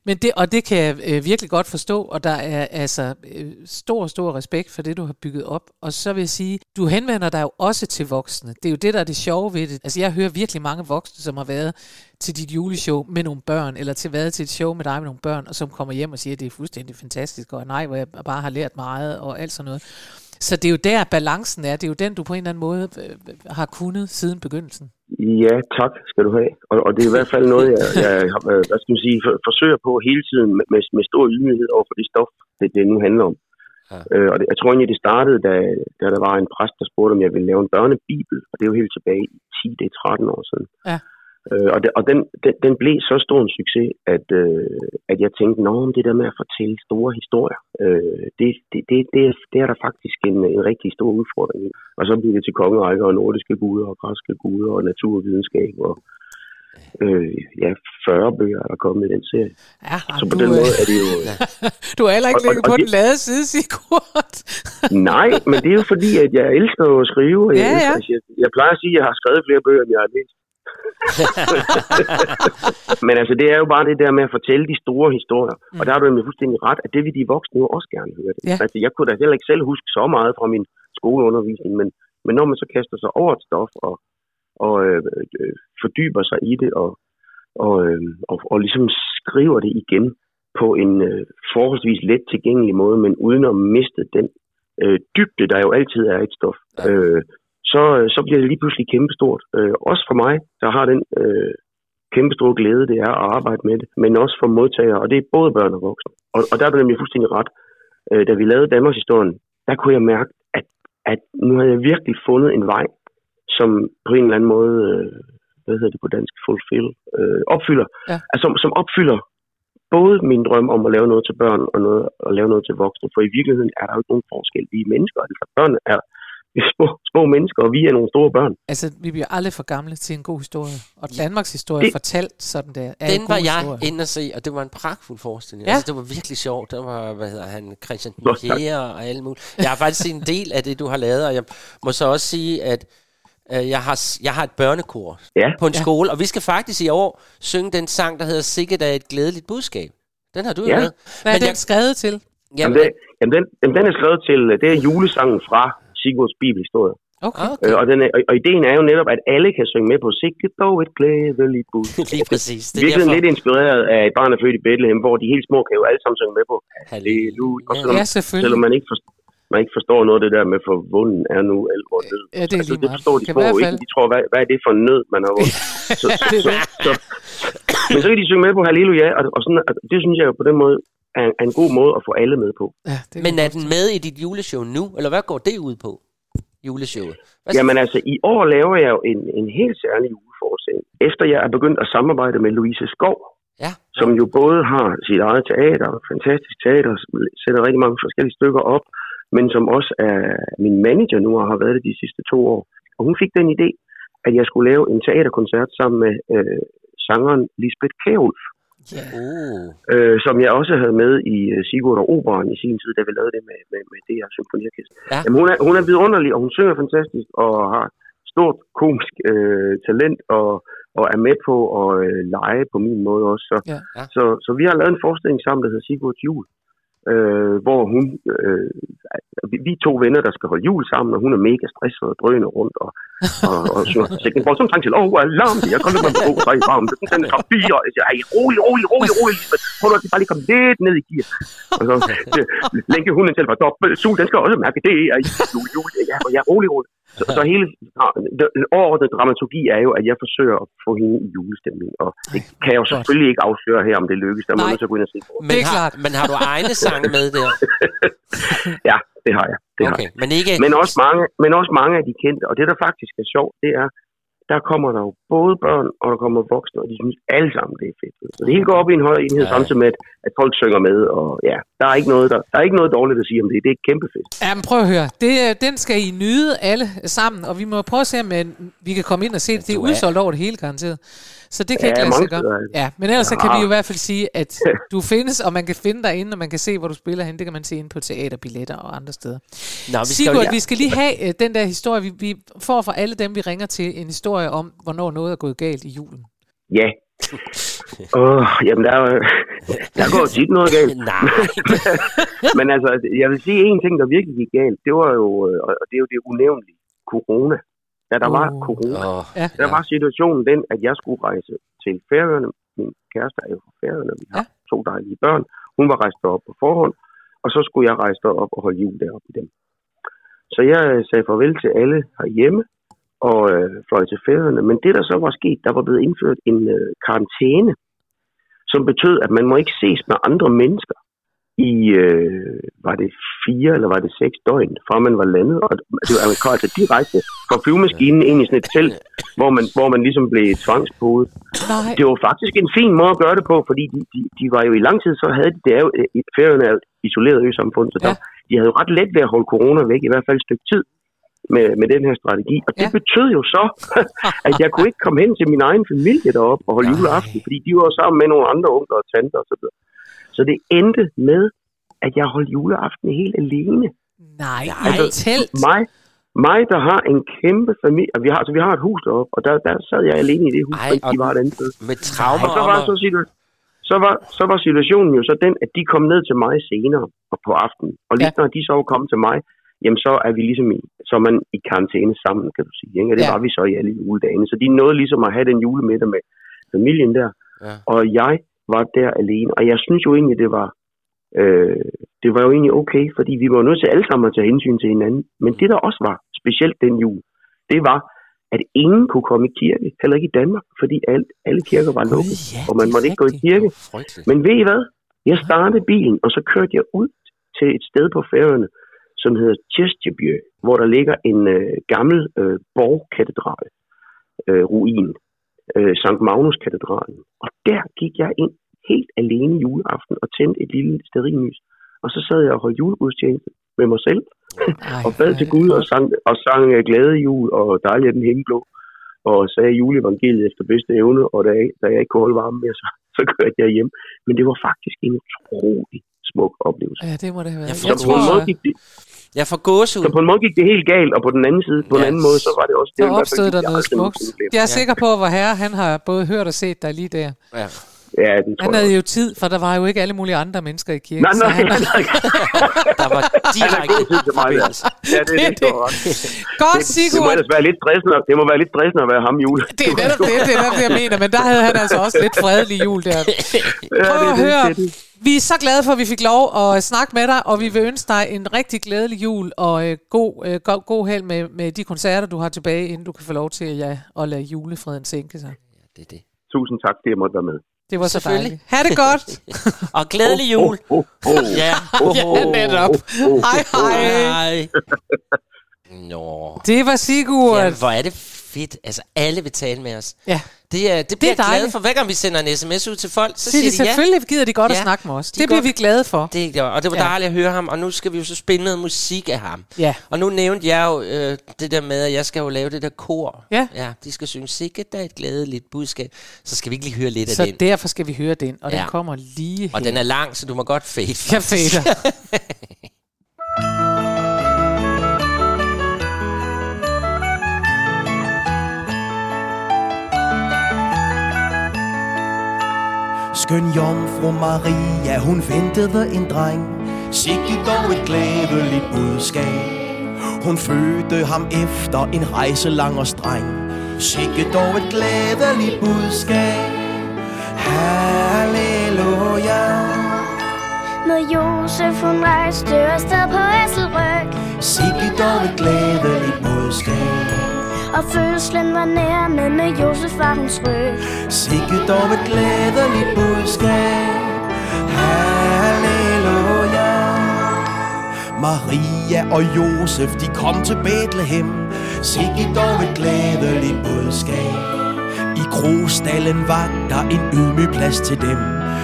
Men det, og det kan jeg øh, virkelig godt forstå, og der er øh, altså øh, stor, stor respekt for det, du har bygget op. Og så vil jeg sige, du henvender dig jo også til voksne. Det er jo det, der er det sjove ved det. Altså jeg hører virkelig mange voksne, som har været til dit juleshow med nogle børn, eller til været til et show med dig med nogle børn, og som kommer hjem og siger, at det er fuldstændig fantastisk, og nej, hvor jeg bare har lært meget, og alt sådan noget. Så det er jo der, balancen er. Det er jo den, du på en eller anden måde øh, har kunnet siden begyndelsen. Ja, tak skal du have. Og, og det er i hvert fald noget, jeg, jeg øh, hvad skal man sige, for, forsøger på hele tiden med, med, stor ydmyghed over for det stof, det, det nu handler om. Ja. Øh, og det, jeg tror egentlig, det startede, da, da der var en præst, der spurgte, om jeg ville lave en børnebibel. Og det er jo helt tilbage i 10, det er 13 år siden. Ja. Øh, og det, og den, den, den blev så stor en succes, at, øh, at jeg tænkte, men det der med at fortælle store historier, øh, det, det, det, det, er, det er der faktisk en, en rigtig stor udfordring i. Og så blev det til kongerækker og nordiske guder og græske guder og naturvidenskab og øh, ja, 40 bøger er der kommet i den serie. Ja, Så på du, den øh, måde er det jo... [LAUGHS] du har heller ikke Og- og- ligget og på det- den lade side, Sigurd. [LAUGHS] Nej, men det er jo fordi, at jeg elsker at skrive. og Jeg, Ja, ja. altså, Jeg, jeg plejer at sige, at jeg har skrevet flere bøger, end jeg har læst. [LAUGHS] men altså, det er jo bare det der med at fortælle de store historier. Mm. Og der har du nemlig fuldstændig ret, at det vil de voksne jo også gerne høre. Det. Ja. Altså, jeg kunne da heller ikke selv huske så meget fra min skoleundervisning, men, men når man så kaster sig over et stof og, og øh, øh, fordyber sig i det og, og, øh, og, og ligesom skriver det igen på en øh, forholdsvis let tilgængelig måde, men uden at miste den øh, dybde, der jo altid er et stof, Ja. øh, så, øh, så bliver det lige pludselig kæmpestort. Øh, også for mig, der har den øh, kæmpestore glæde, det er at arbejde med det, men også for modtagere, og det er både børn og voksne. Og, og der er du nemlig fuldstændig ret. Øh, da vi lavede Danmarks historien, der kunne jeg mærke, at, at nu havde jeg virkelig fundet en vej, som på en eller anden måde, øh, hvad hedder det på dansk, fulfill, øh, opfylder, Ja. altså, som, som opfylder både min drøm om at lave noget til børn og noget, at lave noget til voksne. For i virkeligheden er der jo ikke nogen forskel. Vi er mennesker. Altså børn er små, små mennesker, og vi er nogle store børn. Altså, vi bliver aldrig for gamle til en god historie. Og Danmarks historie Det- fortalt sådan der, er Den en var jeg historie. inde at se, og det var en pragtfuld forestilling. Ja. Altså, det var virkelig sjovt. Der var, hvad hedder han, Christian. Jæger og alle mulige. Jeg har faktisk set en del af det, du har lavet, og jeg må så også sige, at øh, jeg, har, jeg har et børnekor Ja, på en Ja. skole, og vi skal faktisk i år synge den sang, der hedder Sikkert er et glædeligt budskab. Den har du jo Ja. med. Hvad er Men den jeg- skrevet til? jamen, Jamen, det, jamen, den, jamen, den er skrevet til, det er julesangen fra Sigurds bibelhistorie. Okay. okay. Øh, og, den er, og, og ideen er jo netop, at alle kan synge med på Sikkert dog et glædeligt bud. [LAUGHS] Lige præcis. Det er Virkelig derfor. lidt inspireret af et barn er født i Bethlehem, hvor de helt små kan jo alle sammen synge med på. Halleluja. Og selvom, Ja, selvfølgelig. selvom man ikke, forstår, man ikke forstår noget af det der med, for vunden er nu al vor nød. Ja, det er lige det forstår de små jo fald- ikke. De tror, hvad, hvad er det for en nød, man har [LAUGHS] vundet? så, så, er så, så, men så kan de synge med på Halleluja, og, og sådan, og det synes jeg jo på den måde er, er en god måde at få alle med på. Ja, det Men er den med i dit juleshow nu? Eller hvad går det ud på? Juleshowet. Hvad Jamen altså, i år laver jeg jo en, en helt særlig juleforestilling. Efter jeg er begyndt at samarbejde med Louise Skov, Ja. som jo både har sit eget teater, fantastisk teater, som sætter rigtig mange forskellige stykker op, men som også er min manager nu og har været det de sidste to år. Og hun fik den idé, at jeg skulle lave en teaterkoncert sammen med øh, sangeren Lisbeth Kjærulf, Uh. øh, som jeg også havde med i uh, Sigurd og Operen i sin tid, da vi lavede det med, med, med det her symfoniorkester. Ja. Jamen, hun, er, hun er vidunderlig, og hun synger fantastisk, og har stort komisk øh, talent, og, og er med på at øh, lege på min måde også. Så, Ja. Ja. så, så vi har lavet en forestilling sammen, der hedder Sigurds Jul, øh, hvor hun, øh, vi, vi er to venner, der skal holde jul sammen, og hun er mega stresset og drøner rundt, og, og, og synger sikkert for som sang til, åh, alarm, jeg kan ikke mig på sig i varmen, den er top 4, og jeg siger, ej, rolig, rolig, rolig, rolig, Lisbeth, prøv nu at bare lige komme lidt ned i gear. Og så øh, længe hunden selv var dobbelt, sul, den skal også mærke det, er jul, jul, ja, og jeg er rolig, rolig. Så, så hele overordnede dramaturgi er jo, at jeg forsøger at få hende i julestemning, og det kan jeg jo godt. selvfølgelig ikke afsløre her, om det lykkes, der må til at gå ind og se på. Men, Det er har, klart. men har du egne sange med der? [LAUGHS] Ja, det har jeg. Det har Okay, jeg. men ikke... Men også, mange, men også mange af de kendte. Og det, der faktisk er sjovt, det er, der kommer der jo både børn, og der kommer voksne, og de synes alle sammen, det er fedt. Så det hele går op i en høj enhed, Ja. samtidig med, at, at folk synger med. Og ja, der er, ikke noget, der, der er ikke noget dårligt at sige om det. Det er kæmpe fedt. Ja, men prøv at høre. Det, øh, den skal I nyde alle sammen, og vi må prøve at se, om øh, vi kan komme ind og se det. Det er er- udsolgt over det hele, garanteret. Så det kan Ja, ikke lade sig gøre. Ja, men ellers så kan Ja. vi jo i hvert fald sige, at [LAUGHS] du findes, og man kan finde dig inde, og man kan se, hvor du spiller hen. Det kan man se inde på teaterbilletter og andre steder. Nå, vi skal Sigurd, jo, vi skal lige have øh, den der historie. Vi, vi får fra alle dem, vi ringer til, en historie om, hvornår noget er gået galt i julen. Ja. [LAUGHS] Åh, jamen, der, er der går tit noget galt. [LAUGHS] Nej. Men altså, jeg vil sige en ting, der virkelig gik galt. Det var jo, øh, og det er jo det unævnlige, corona. Da der var Uh. corona, Åh, Ja. Der var situationen den, at jeg skulle rejse til Færøerne. Min kæreste er jo fra Færøerne, vi har Ja. to dejlige børn. Hun var rejst derop på forhånd, og så skulle jeg rejse derop og holde jul deroppe i dem. Så jeg øh, sagde farvel til alle herhjemme og øh, fløj til Færøerne. Men det, der så var sket, der var blevet indført en øh, karantæne, som betød, at man må ikke ses med andre mennesker i, øh, var det fire eller var det seks døgn, fra man var landet. Og det var man kom altså direkte fra flyvemaskinen ind i sådan et telt, hvor man, hvor man ligesom blev tvangspodet. Det var faktisk en fin måde at gøre det på, fordi de, de, de var jo i lang tid, så havde de, det er jo, et Færøerne er isoleret øsamfund, så der, Ja. de havde jo ret let ved at holde corona væk, i hvert fald et stykke tid med, med den her strategi. Og det Ja. betød jo så, [LAUGHS] at jeg kunne ikke komme hen til min egen familie deroppe og holde Nej. juleaften, fordi de var sammen med nogle andre onkler og tanter og så det endte med, at jeg holdt juleaften helt alene. Nej, Nej. et telt. Mig, mig, der har en kæmpe familie, vi har, altså, vi har et hus deroppe, og der, der sad jeg alene i det hus, Ej, de var et andet sted. med traumer Og så var, så, situa- så, var, så var situationen jo så den, at de kom ned til mig senere og på aftenen. Og lige Ja. når de så kommet til mig, jamen så er vi ligesom i, så er man i karantæne sammen, kan du sige. Ikke? Og det ja. var vi så i alle juledagene. Så de nåede ligesom at have den julemiddag med familien der. Ja. Og jeg var der alene. Og jeg synes jo egentlig, det var, øh, det var jo egentlig okay, fordi vi var nødt til alle sammen at tage hensyn til hinanden. Men det der også var specielt den jul, det var, at ingen kunne komme i kirke, heller ikke i Danmark, fordi alt, alle kirker var lukket, ja, og man måtte ikke gå i kirke. Men ved I hvad? Jeg startede bilen, og så kørte jeg ud til et sted på Færøerne, som hedder Tjestjebjø, hvor der ligger en øh, gammel øh, borgkatedral, øh, ruin, øh, Sankt Magnus katedralen. Og der gik jeg ind helt alene juleaften og tændte et lille stearinlys. Og så sad jeg og holdt julegudstjeneste med mig selv, Ej, [LAUGHS] og bad til Gud og sang, og sang øh, glade jul og dejlig er den himmelblå. Og sagde juleevangeliet efter bedste evne, og da jeg, da jeg ikke kunne holde varmen mere, så, [LAUGHS] så kørte jeg hjem. Men det var faktisk en utrolig smuk oplevelse. Ja, det må det have været. Jeg Så Jeg på, en tror, måde gik det, Jeg får gåsehud. så på en måde gik det helt galt, og på den anden side, på Ja. den anden måde, så var det også det. der i hvert fald opstod der jeg noget smukt. Jeg er sikker på, hvor herre han har både hørt og set dig lige der. Ja. Ja, den tror Han jeg. havde jo tid, for der var jo ikke alle mulige andre mennesker i kirken. Nej, nej, han, nej, nej. [LAUGHS] Der var direkte til mig, der. Ja, det, Det det, det, det, det. Godt, det, det må Sigurd. være lidt stressende, det må være lidt stressende at være ham jule. Det er netop det, det er netop det, jeg mener. Men der havde han altså også lidt fredelig jul der. Ja, Prøv det, at det, høre. det, det. Vi er så glade for, at vi fik lov at snakke med dig, og vi vil ønske dig en rigtig glædelig jul og øh, god, øh, god, god held med, med de koncerter, du har tilbage, inden du kan få lov til ja, at lade julefreden sænke sig. Det er det. Tusind tak, fordi jeg måtte være med. Det var så Selvfølgelig. dejligt. Ha' det godt. [LAUGHS] Og glædelig jul. Oh, oh, oh. Ja. ja, netop. Hej, hej. Hej. Nå. Det var Sigurd. Ja, hvor er det fedt. Altså, alle vil tale med os. Ja. Det er, det bliver er jeg glad dejligt. for. Hver gang vi sender en sms ud til folk, så Så siger de de ja. selvfølgelig gider de godt at Ja, snakke med os. de Det bliver godt- vi glade for. Det, er- og det var Ja. dejligt at høre ham, og nu skal vi jo så spille noget musik af ham. Ja. Og nu nævnte jeg jo øh, det der med, at jeg skal jo lave det der kor. Ja. ja de skal synge sikkert, der er et glædeligt budskab. Så skal vi ikke lige høre lidt Så af den. derfor skal vi høre den, og Ja. den kommer lige Og her. den er lang, så du må godt fade. Jeg fader. [LAUGHS] Skøn jomfru Maria, hun ventede en dreng. Sikke dog et glædeligt budskab. Hun fødte ham efter en rejse lang og streng. Sikke dog et glædeligt budskab. Halleluja. Med Josef hun rejste afsted på æselryg Sikke dog et glædeligt budskab og fødslen var nær, men med Josef var hun tryg Sikke dog et glædeligt budskab. Halleluja Maria og Josef, de kom til Bethlehem. Sikke dog et glædeligt budskab. I krostallen var der en ydmyg plads til dem.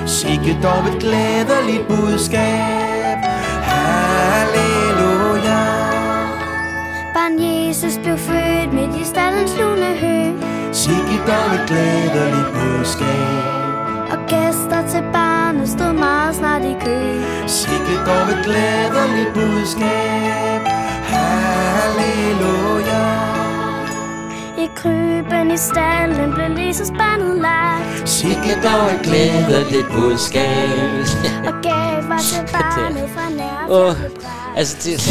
Sikke dog et glædeligt budskab. Stallens lune hø. Sikke dog et glædeligt budskab. Og gæster til barnet stod meget snart i kø. Sikke dog et glædeligt budskab. Halleluja. I kryben i stallen blev Jesus barnet lagt. Sikke dog et glædeligt budskab. Og gav var [LAUGHS] til barnet fra nær Åh, altså det, [LAUGHS]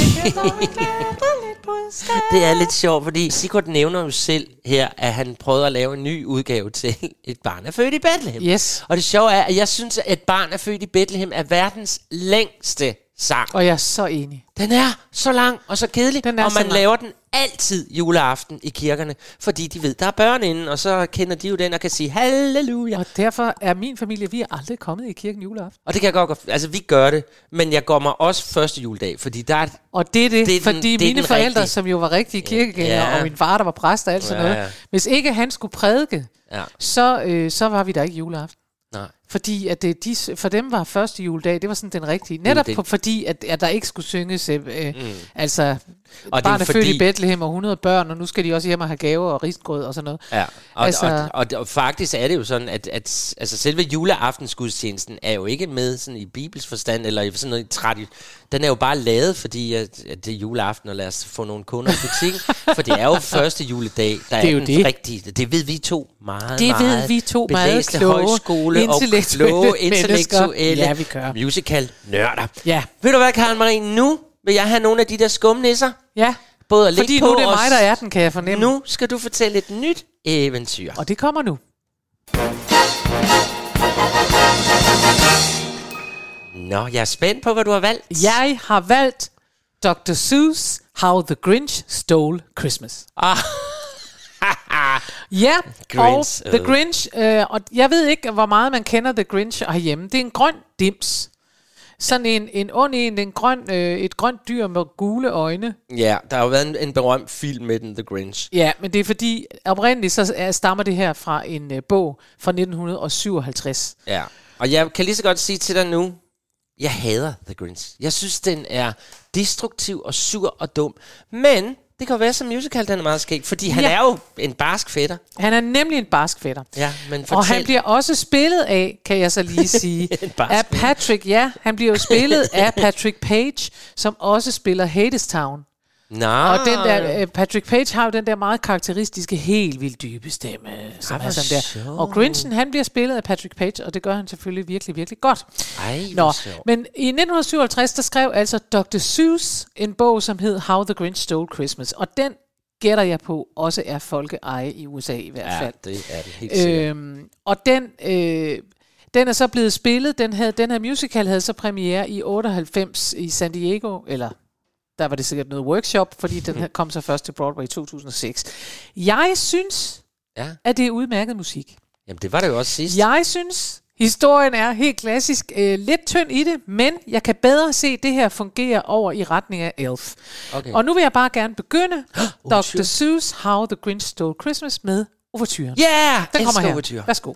det er lidt sjovt, fordi Sigurd nævner jo selv her, at han prøvede at lave en ny udgave til [LAUGHS] Et barn er født i Bethlehem. Yes. Og det sjove er, at jeg synes, at Et barn er født i Bethlehem er verdens længste sang. Og jeg er så enig. Den er så lang og så kedelig, Den er og man lang. laver den altid juleaften i kirkerne, fordi de ved, der er børn inde, og så kender de jo den og kan sige halleluja. Og derfor er min familie, vi er aldrig kommet i kirken juleaften. Og det kan jeg godt, altså vi gør det, men jeg går mig også første juledag, fordi der er, Og det er det, Det er er den- fordi det mine forældre, rigtige. som jo var rigtige kirkegængere, Ja. og min far, der var præst og alt sådan Ja, noget, ja. hvis ikke han skulle prædike, ja, så, øh, så var vi der ikke juleaften. nej. Fordi at det, de, for dem var første juledag, det var sådan den rigtige. Netop det- på, fordi, at, at der ikke skulle synges, øh, øh, altså, Og det er barn er født fordi- i Bethlehem og 100 børn, og nu skal de også hjem og have gaver og risengrød og sådan noget. Ja, og, Altså- altså, og, og, og faktisk er det jo sådan, at, at altså selve juleaftensgudstjenesten er jo ikke med sådan i Bibels forstand, eller i sådan noget i tradition. Den er jo bare lavet, fordi at, at det er juleaften, og lad os få nogle kunder i butikken. [LAUGHS] for det er jo første juledag, der Det er er, jo den det. rigtige. Det ved vi to meget, Det ved meget vi to meget kloge, højskole og intellektuelle mennesker. intellektuelle Ja, vi gør. musical nørder. Ja, Ved du hvad, Karen Marie? Nu vil jeg have nogle af de der skumnisser. ja. Både at Fordi nu på er det og mig, der er den, kan jeg fornemme. Nu skal du fortælle et nyt eventyr. Og det kommer nu. Nå, jeg er spændt på, hvad du har valgt. Jeg har valgt Dr. Seuss, How the Grinch Stole Christmas. Ah. Ja, Grinch, og The øh. Grinch, øh, og jeg ved ikke, hvor meget man kender The Grinch herhjemme. Det er en grøn dims. Sådan en, en ond en, en grøn, øh, et grønt dyr med gule øjne. Ja, der har jo været en, en berømt film med den, The Grinch. Ja, men det er fordi, oprindeligt så er- stammer det her fra en øh, bog fra 1957. Ja. Og jeg kan lige så godt sige til dig nu, jeg hader The Grinch. Jeg synes, den er destruktiv og sur og dum. Men det kan jo være, som musical, den er meget skæg, fordi han Ja. er jo en barsk fætter. Han er nemlig en barsk fætter. Ja, men Og fortæl. han bliver også spillet af, kan jeg så lige [LAUGHS] sige, af Patrick, ja, han bliver jo spillet [LAUGHS] af Patrick Page, som også spiller Hadestown. Nå, Og den der, øh, Patrick Page har jo den der meget karakteristiske, helt vildt dybe stemme, som Ej, er sådan der. Og Grinchen, han bliver spillet af Patrick Page, og det gør han selvfølgelig virkelig, virkelig godt. Ej, Nå, men i 1957, der skrev altså Dr. Seuss en bog, som hed How the Grinch Stole Christmas, og den gætter jeg på også er folkeeje i USA i hvert Ja, fald. det er det helt sikkert. Øhm, og den, øh, den er så blevet spillet, den, havde, den her musical havde så premiere i 98 i San Diego, eller der var det sikkert noget workshop, fordi den her kom så først til Broadway i 2006. Jeg synes, Ja. at det er udmærket musik. Jamen, det var det jo også sidst. Jeg synes Historien er helt klassisk øh, lidt tynd i det, men jeg kan bedre se det her fungere over i retning af Elf. Okay. Og nu vil jeg bare gerne begynde [GASPS] Dr. Ouverture. Seuss How the Grinch Stole Christmas med overturen. Yeah! Den kommer her. ouverture. Værsgo.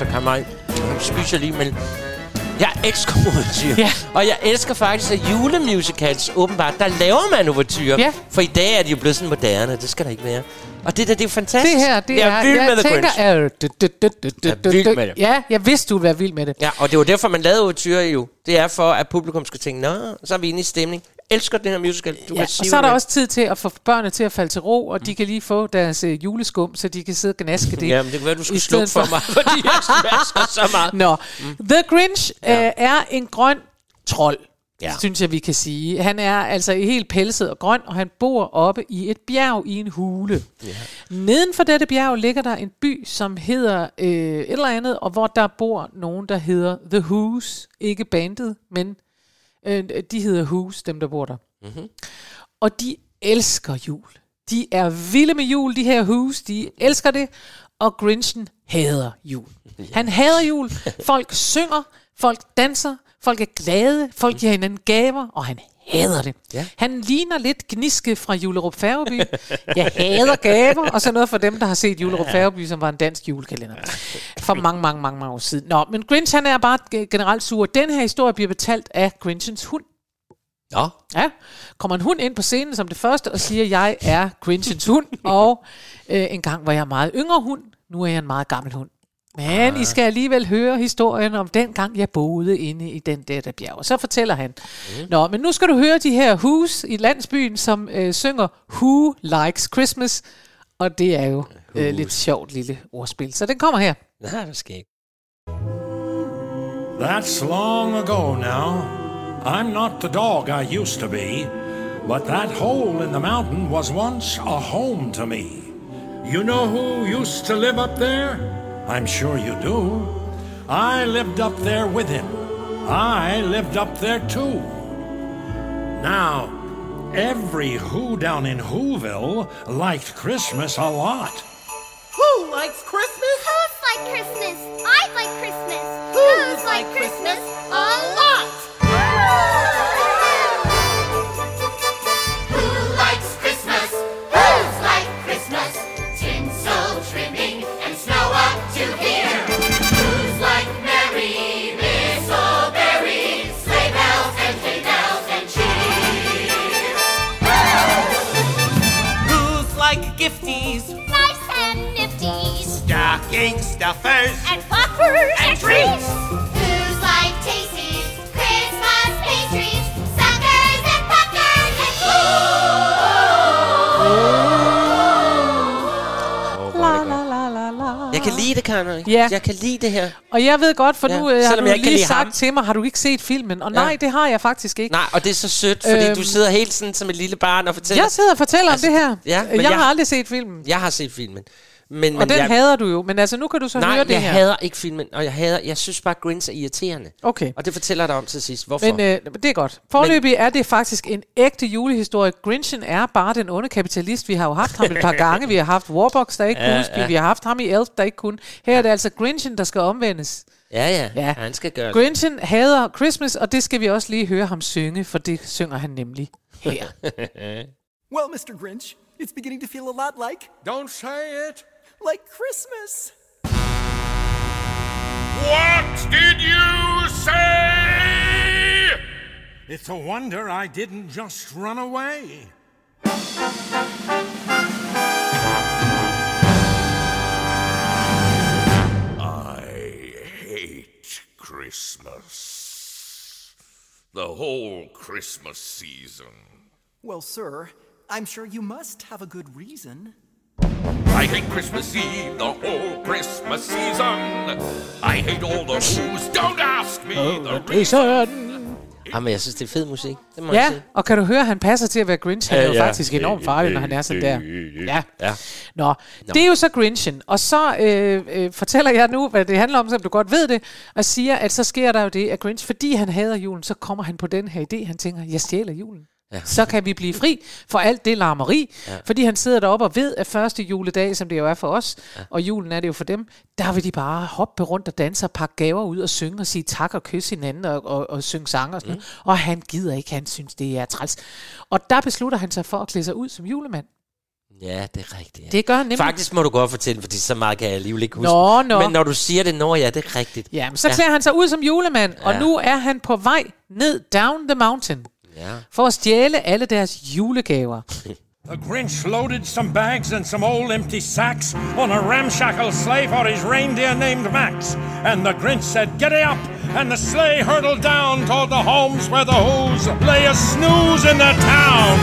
Altså, kan man... Nu spiser lige, men... Jeg elsker ouverture. Ja. Og jeg elsker faktisk, at julemusicals åbenbart, der laver man ouverture. Ja. For i dag er de jo blevet sådan moderne. Det skal der ikke være. Og det der, det er fantastisk. Det her, det jeg er... er vild jeg med The tænker, Grinch. er, du, du, du, du, du, Jeg er vild med det. Ja, jeg vidste, du ville være vild med det. Ja, og det var derfor, man lavede ouverture jo. Det er for, at publikum skal tænke, nå, så er vi inde i stemning. Elsker den her musical. Du Ja, kan og sige, så er der også tid til at få børnene til at falde til ro, og de kan lige få deres øh, juleskum, så de kan sidde og gnaske det. [LAUGHS] Jamen, det kan være, du skulle slukke stedet for mig, fordi jeg smasker så [LAUGHS] meget. Nå, The Grinch ja. øh, er en grøn trold, ja. synes jeg, vi kan sige. Han er altså helt pelset og grøn, og han bor oppe i et bjerg i en hule. Ja. Neden for dette bjerg ligger der en by, som hedder øh, et eller andet, og hvor der bor nogen, der hedder The Who's. Ikke bandet, men øh, de hedder Who's, dem der bor der. Mhm. Og de elsker jul. De er vilde med jul, de her Who's. De elsker det. Og Grinchen hader jul. [LAUGHS] Han hader jul. Folk synger, folk danser, folk er glade, folk giver hinanden gaver, og han hader det. Ja. Han ligner lidt Gniske fra Julerup Færgeby. Jeg hader gaver, og så noget for dem, der har set Julerup Færgeby, som var en dansk julekalender. For mange, mange, mange, mange år siden. Nå, men Grinch han er bare ge- generelt sur. Den her historie bliver betalt af Grinchens hund. Nå, Ja, kommer en hund ind på scenen som det første og siger, jeg er Grinchens hund, og øh, en gang var jeg en meget yngre hund, nu er jeg en meget gammel hund. Men I skal alligevel høre historien om den gang, jeg boede inde i den der, der bjerg. Og så fortæller han. Mm. Nå, men nu skal du høre de her Who's i landsbyen, som øh, synger Who Likes Christmas. Og det er jo øh, lidt sjovt lille ordspil. Så den kommer her. nej, det skal ikke. That's long ago now. I'm not the dog I used to be, but that hole in the mountain was once a home to me. You know who used to live up there? I'm sure you do. I lived up there with him. I lived up there too. Now, every who down in Whoville liked Christmas a lot. Who likes Christmas? Who's like Christmas? I like Christmas. Who's like Christmas? Ja. Jeg kan lide det her. Og jeg ved godt, for Ja, nu øh, har du jeg lige sagt ham. til mig, har du ikke set filmen? Og Ja. nej, det har jeg faktisk ikke. Nej, og det er så sødt, fordi Øhm, du sidder helt sådan som et lille barn og fortæller. Jeg sidder og fortæller Altså, om det her. ja, men jeg jeg- har aldrig set filmen. Jeg har set filmen. Men, Og men den jeg, hader du jo. Men altså, nu kan du så Nej, høre det jeg her. hader ikke filmen, og jeg hader, jeg synes bare, Grinch er irriterende. Okay. Og det fortæller jeg dig om til sidst. Hvorfor? Men øh, det er godt. Forløbig er det faktisk en ægte julehistorie. Grinchen er bare den onde kapitalist. Vi har jo haft ham et par gange. Vi har haft Warbox, der ikke Ja, kunne huske. ja. Vi har haft ham i Elf, der ikke kunne. Her er det altså Grinchen, der skal omvendes. ja, ja, Ja. ja, han skal gøre det. Grinchen hader Christmas, og det skal vi også lige høre ham synge, for det synger han nemlig her. [LAUGHS] Well, Mr. Grinch, it's beginning to feel a lot like. Don't say it. Like Christmas. What did you say? It's a wonder I didn't just run away. I hate Christmas. the whole Christmas season. Well, sir, I'm sure you must have a good reason. I hate Christmas Eve, the whole Christmas season. I hate all the who's. Don't ask me the Jason. Jamen, jeg synes, det er fed musik. Det må jeg Ja, sige. og kan du høre, at han passer til at være Grinch? Han er jo Ja, ja. faktisk enormt farlig, når han er sådan der. Ja. Ja. Nå, det er jo så Grinchen. Og så øh, øh, fortæller jeg nu, hvad det handler om, så du godt ved det, og siger, at så sker der jo det, at Grinch, fordi han hader julen, så kommer han på den her idé. Han tænker, jeg stjæler julen. Ja. Så kan vi blive fri for alt det larmeri, Ja. fordi han sidder deroppe og ved, at første juledag, som det jo er for os, ja. og julen er det jo for dem, der vil de bare hoppe rundt og danse og pakke gaver ud og synge og sige tak og kysse hinanden og, og, og synge sange og sådan mm. noget. Og han gider ikke, han synes, det er træls. Og der beslutter han sig for at klæde sig ud som julemand. Ja, det er rigtigt. Ja. Det gør nemlig. Faktisk må du godt fortælle, fordi så meget kan jeg alligevel ikke huske. Nå, nå. Men når du siger det, når ja, det er rigtigt. Ja, men så klæder han sig ud som julemand, og Ja. nu er han på vej ned down the mountain Ja. for at stjæle alle deres julegaver. The Grinch loaded some bags and some old empty sacks on a ramshackle sleigh for his reindeer named Max. And the Grinch said, Giddy up! And the sleigh hurtled down toward the homes where the Who's lay a snooze in the town.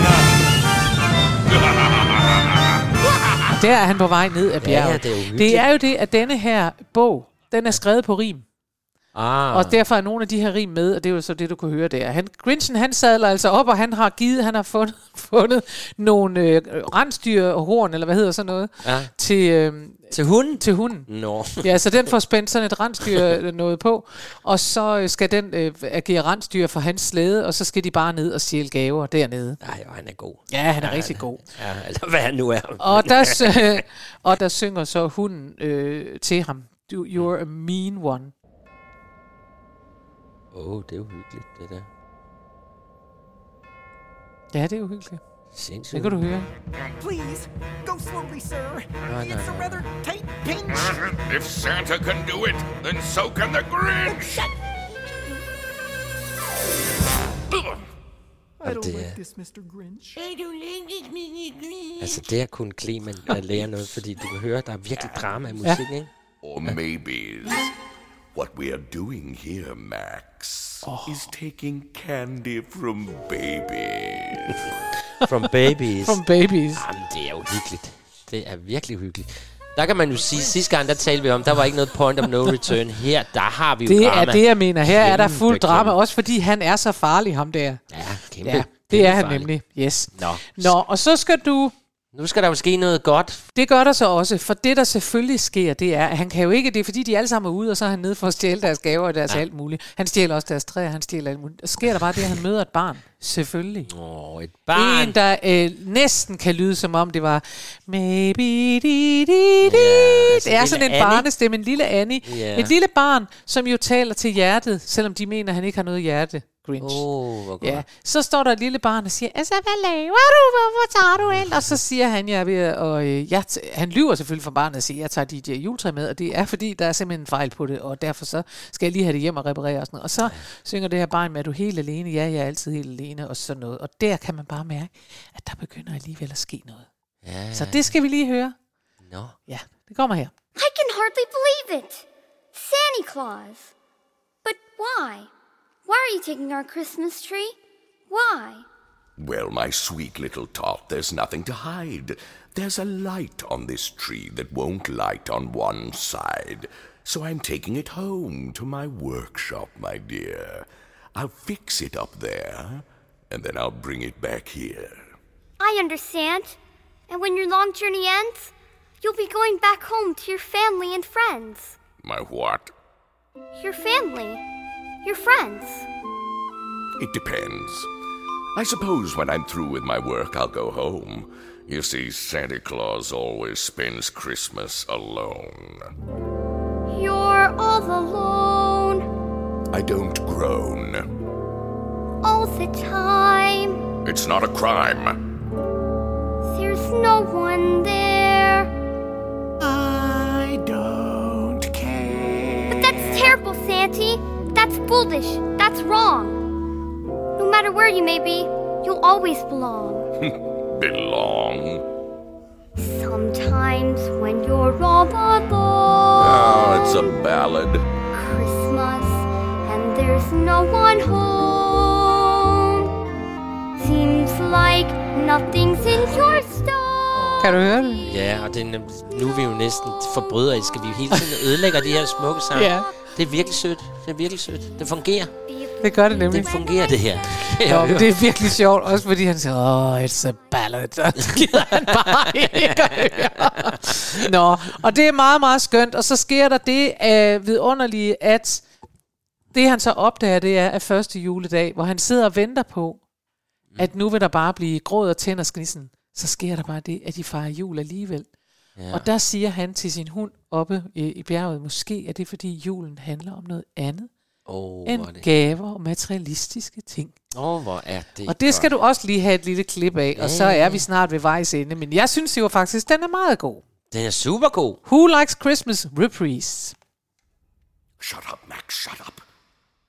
Der er han på vej ned ad bjerget. ja, det er det er jo det, at denne her bog, den er skrevet på rim. Ah. Og derfor er nogle af de her rim med, og det er jo så det, du kunne høre der. Han, Grinchen, han sadler altså op, og han har givet, han har fundet, [LAUGHS] fundet nogle øh, rensdyr og horn, eller hvad hedder sådan noget, Ja. til, øh, til hunden. Til hunden. Nå. Ja, så den får spændt sådan et rensdyr [LAUGHS] øh, noget på, og så øh, skal den øh, agere rensdyr for hans slæde, og så skal de bare ned og stjæle gaver dernede. Nej, og han er god. Ja, han er rigtig god. Ja, eller hvad han nu er. Og der, [LAUGHS] øh, og der synger så hunden øh, til ham, "Du- You're a mean one. Åh, oh, det er jo hyggeligt, det der. Ja, det er jo hyggeligt. Sindssygt. Det kan du høre. Please, go slowly, sir. Nej, nej, It's a rather tight pinch. If Santa can do it, then so can the Grinch. I Jamen, don't det like er- this, Mr. Grinch. Altså, det er kun Clemen, der lærer noget, fordi du kan høre, der er virkelig drama i musik, ikke? Or maybe what we are doing here, Max, is taking candy from babies. [LAUGHS] From babies. From babies. Jamen, det er jo hyggeligt. Det er virkelig hyggeligt. Der kan man jo sige, sidste gang, der talte vi om, der var ikke noget point of no return. Her, der har vi jo Det drama. er det, jeg mener. Her er der Kæmpe, fuld drama, kæmpe. også fordi han er så farlig, ham der. Ja, kæmpe. Ja, det kæmpe er han farlig. nemlig. Yes. Nå. Nå, og så skal du... Nu skal der jo ske noget godt. Det gør der så også, for det der selvfølgelig sker, det er, at han kan jo ikke, det er fordi de alle sammen er ude, og så er han nede for at stjæle deres gaver og deres ja. alt muligt. Han stjæler også deres træer, han stjæler alt muligt. Og sker der bare det, at han møder et barn? Selvfølgelig. Åh, et barn. En, der øh, næsten kan lyde som om det var maybe di, di, di. altså Det er sådan en Annie. barnestemme, en lille Annie. Ja. Et lille barn, som jo taler til hjertet, selvom de mener, at han ikke har noget hjerte. Grinch. Åh, hvor godt. Ja, så står der et lille barn og siger, altså hvad laver du, hvorfor tager du alt? Og så siger han, jeg ved og øh, jeg t- han lyver selvfølgelig for barnet og siger, jeg tager dit øh, juletræ med, og det er fordi, der er simpelthen en fejl på det, og derfor så skal jeg lige have det hjem og reparere og sådan noget. Og så ja. synger det her barn med, er du helt alene? Ja, jeg er altid helt alene, og sådan noget. Og der kan man bare mærke, at der begynder alligevel at ske noget. Ja, Så det skal vi lige høre. Nå. Ja, det kommer her. I can hardly believe it. Santa Claus. But why? Why are you taking our Christmas tree? Why? Well, my sweet little tot, there's nothing to hide. There's a light on this tree that won't light on one side. So I'm taking it home to my workshop, my dear. I'll fix it up there, and then I'll bring it back here. I understand. And when your long journey ends, you'll be going back home to your family and friends. My what? Your family. Your friends. It depends. I suppose when I'm through with my work, I'll go home. You see, Santa Claus always spends Christmas alone. You're all alone. I don't groan. All the time. It's not a crime. There's no one there. I don't care. But that's terrible, Santy. That's foolish. That's wrong. No matter where you may be, you'll always belong. [LAUGHS] Belong. Sometimes when you're all alone, Oh, it's a ballad. Christmas, and there's no one home. Seems like nothing's in your store. Kan du høre det? Ja, og det nem- nu er vi jo næsten forbryderiske. Vi hele tiden ødelægger de her smukke sange. Ja. Det er virkelig sødt. Det er virkelig sødt. Det fungerer. Det gør det nemlig. Det fungerer, det her. Nå, men det er virkelig sjovt, også fordi han siger, oh, it's a ballad. Og det gider han bare [LAUGHS] ikke at høre. Nå, og det er meget, meget skønt. Og så sker der det uh, vidunderlige, at det han så opdager, det er, at første juledag, hvor han sidder og venter på, at nu vil der bare blive gråd og tænder sknissen. Så sker der bare det, at de fejrer jul alligevel. Ja. Og der siger han til sin hund oppe i, i bjerget, måske er det, fordi julen handler om noget andet Åh, end det- gaver og materialistiske ting. Åh, hvor er det Og det skal godt. du også lige have et lille klip af, og så Ja, er ja. vi snart ved vejs ende. Men jeg synes jo faktisk, den er meget god. Den er super god. Who Likes Christmas Reprise. Shut up, Max, shut up.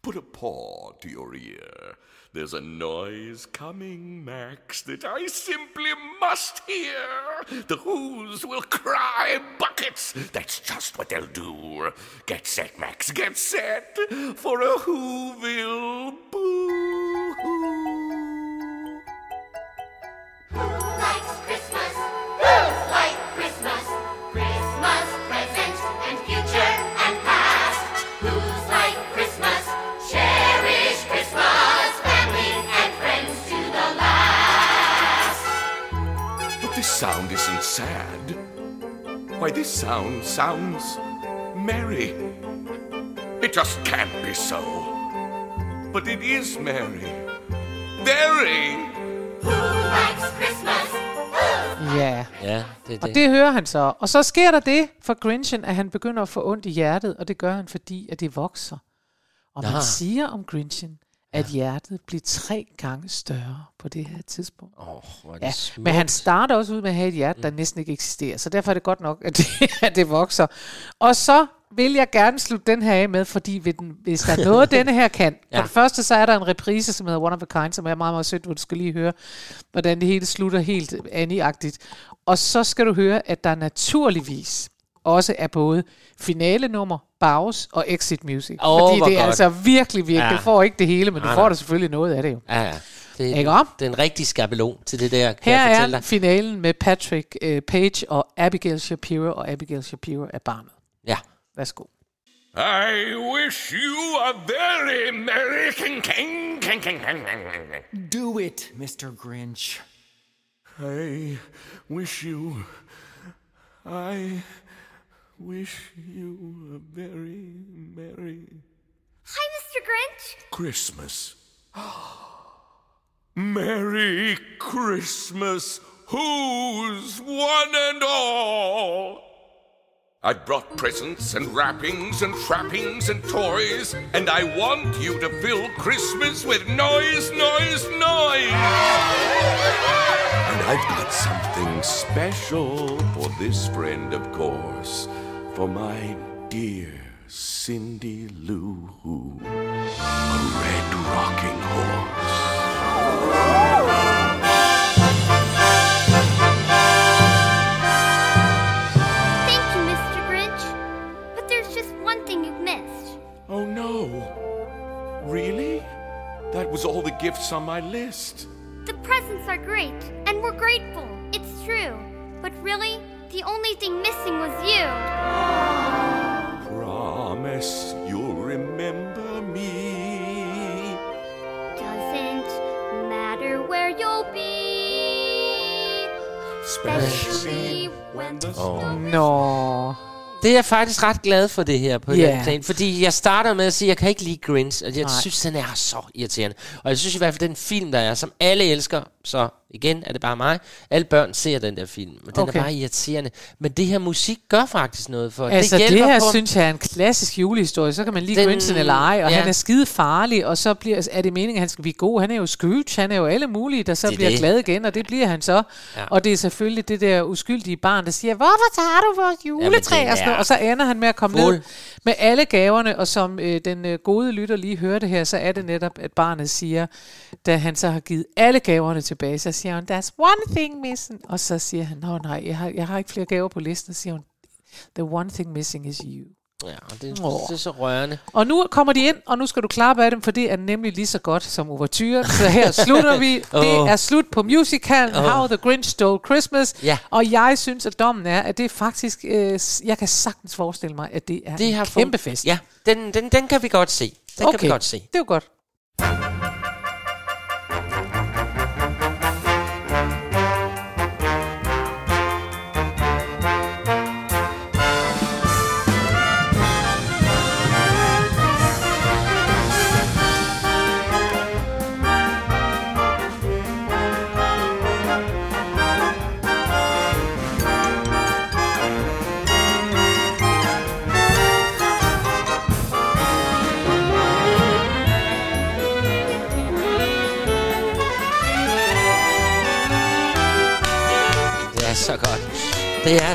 Put a paw to your ear. There's a noise coming, Max, that I simply must hear. The Who's will cry buckets. That's just what they'll do. Get set, Max, get set for a Whoville boo. Sound isn't sad. Why, this sound sounds merry. It just can't be so. But it is merry. Very. Who likes Christmas? Ja. Ja, det er Og det. det hører han så. Og så sker der det for Grinchen, at han begynder at få ondt i hjertet, og det gør han, fordi at det vokser. Og man Nå. siger om Grinchen, at hjertet bliver tre gange større på det her tidspunkt. Åh, hvor er det Ja, smukt. men han starter også ud med at have et hjerte, der næsten ikke eksisterer. Så derfor er det godt nok, at det, [LAUGHS] at det vokser. Og så vil jeg gerne slutte den her af med, fordi ved den, hvis der er noget, [LAUGHS] denne her kan. Ja. For det første, så er der en reprise, som hedder One of a Kind, som er meget, meget sødt, hvor du skal lige høre, hvordan det hele slutter helt Annie-agtigt. Og så skal du høre, at der naturligvis også er både finalenummer, bows og exit music. Åh, fordi hvor det er godt. altså virkelig, virkelig, Ja. du får ikke det hele, men du får da selvfølgelig noget af det jo. Ja, ja. Det er, Ikke om? det er en rigtig skabelon til det der, kan Her jeg er fortælle dig. finalen med Patrick uh, Page og Abigail Shapiro, og Abigail Shapiro er barnet. Ja. Værsgo. I wish you a very merry king king king king king king. Do it, Mr. Grinch. I wish you. I wish you a very merry Hi, Mr. Grinch. Christmas. [GASPS] Merry Christmas, who's one and all. I've brought presents and wrappings and trappings and toys, and I want you to fill Christmas with noise, noise, noise. And I've got something special for this friend, of course, for my dear Cindy Lou Who, a red rocking horse. Thank you, Mr. Grinch. But there's just one thing you've missed. Oh no! Really? That was all the gifts on my list. The presents are great, and we're grateful. It's true. But really, the only thing missing was you. Promise you'll remember me. Doesn't matter where you'll be. Especially when the Nå. Det er jeg faktisk ret glad for det her på yeah. plan, fordi jeg starter med at sige, at jeg kan ikke lide Grinch, og jeg Nej. synes, den er så irriterende. Og jeg synes i hvert fald, den film, der er, som alle elsker, så igen er det bare mig, alle børn ser den der film, og den Okay. er bare irriterende. Men det her musik gør faktisk noget for Altså, det det, her på, synes jeg er en klassisk julehistorie. Så kan man lide Den- Grinchen eller ej, og ja. han er skide farlig, og så bliver, er det meningen, at han skal blive god. Han er jo Scrooge, han er jo alle mulige, der så Det er bliver det. glad igen, og det bliver han så. Ja. Og det er selvfølgelig det der uskyldige barn, der siger, hvorfor tager du vores juletræ? det og, sådan noget. og så ender han med at komme fuld. ned med alle gaverne, og som øh, den øh, gode lytter lige hørte her, så er det netop, at barnet siger, da han så har givet alle gaverne tilbage, så siger hun, there's one thing missing. Og så siger han, nå nej, jeg har, jeg har ikke flere gaver på listen. Så siger hun, the one thing missing is you. Ja, det, Åh. det er så rørende. Og nu kommer de ind, og nu skal du klappe af dem, for det er nemlig lige så godt som overturen. Så her slutter vi. [LAUGHS] Det Åh. er slut på musicalen Åh. How the Grinch Stole Christmas. Ja. Og jeg synes, at dommen er, at det er faktisk... Øh, jeg kan sagtens forestille mig, at det er Det en har kæmpe fest. Ja, den, den, den kan vi godt se. Den kan vi godt se. det er jo godt.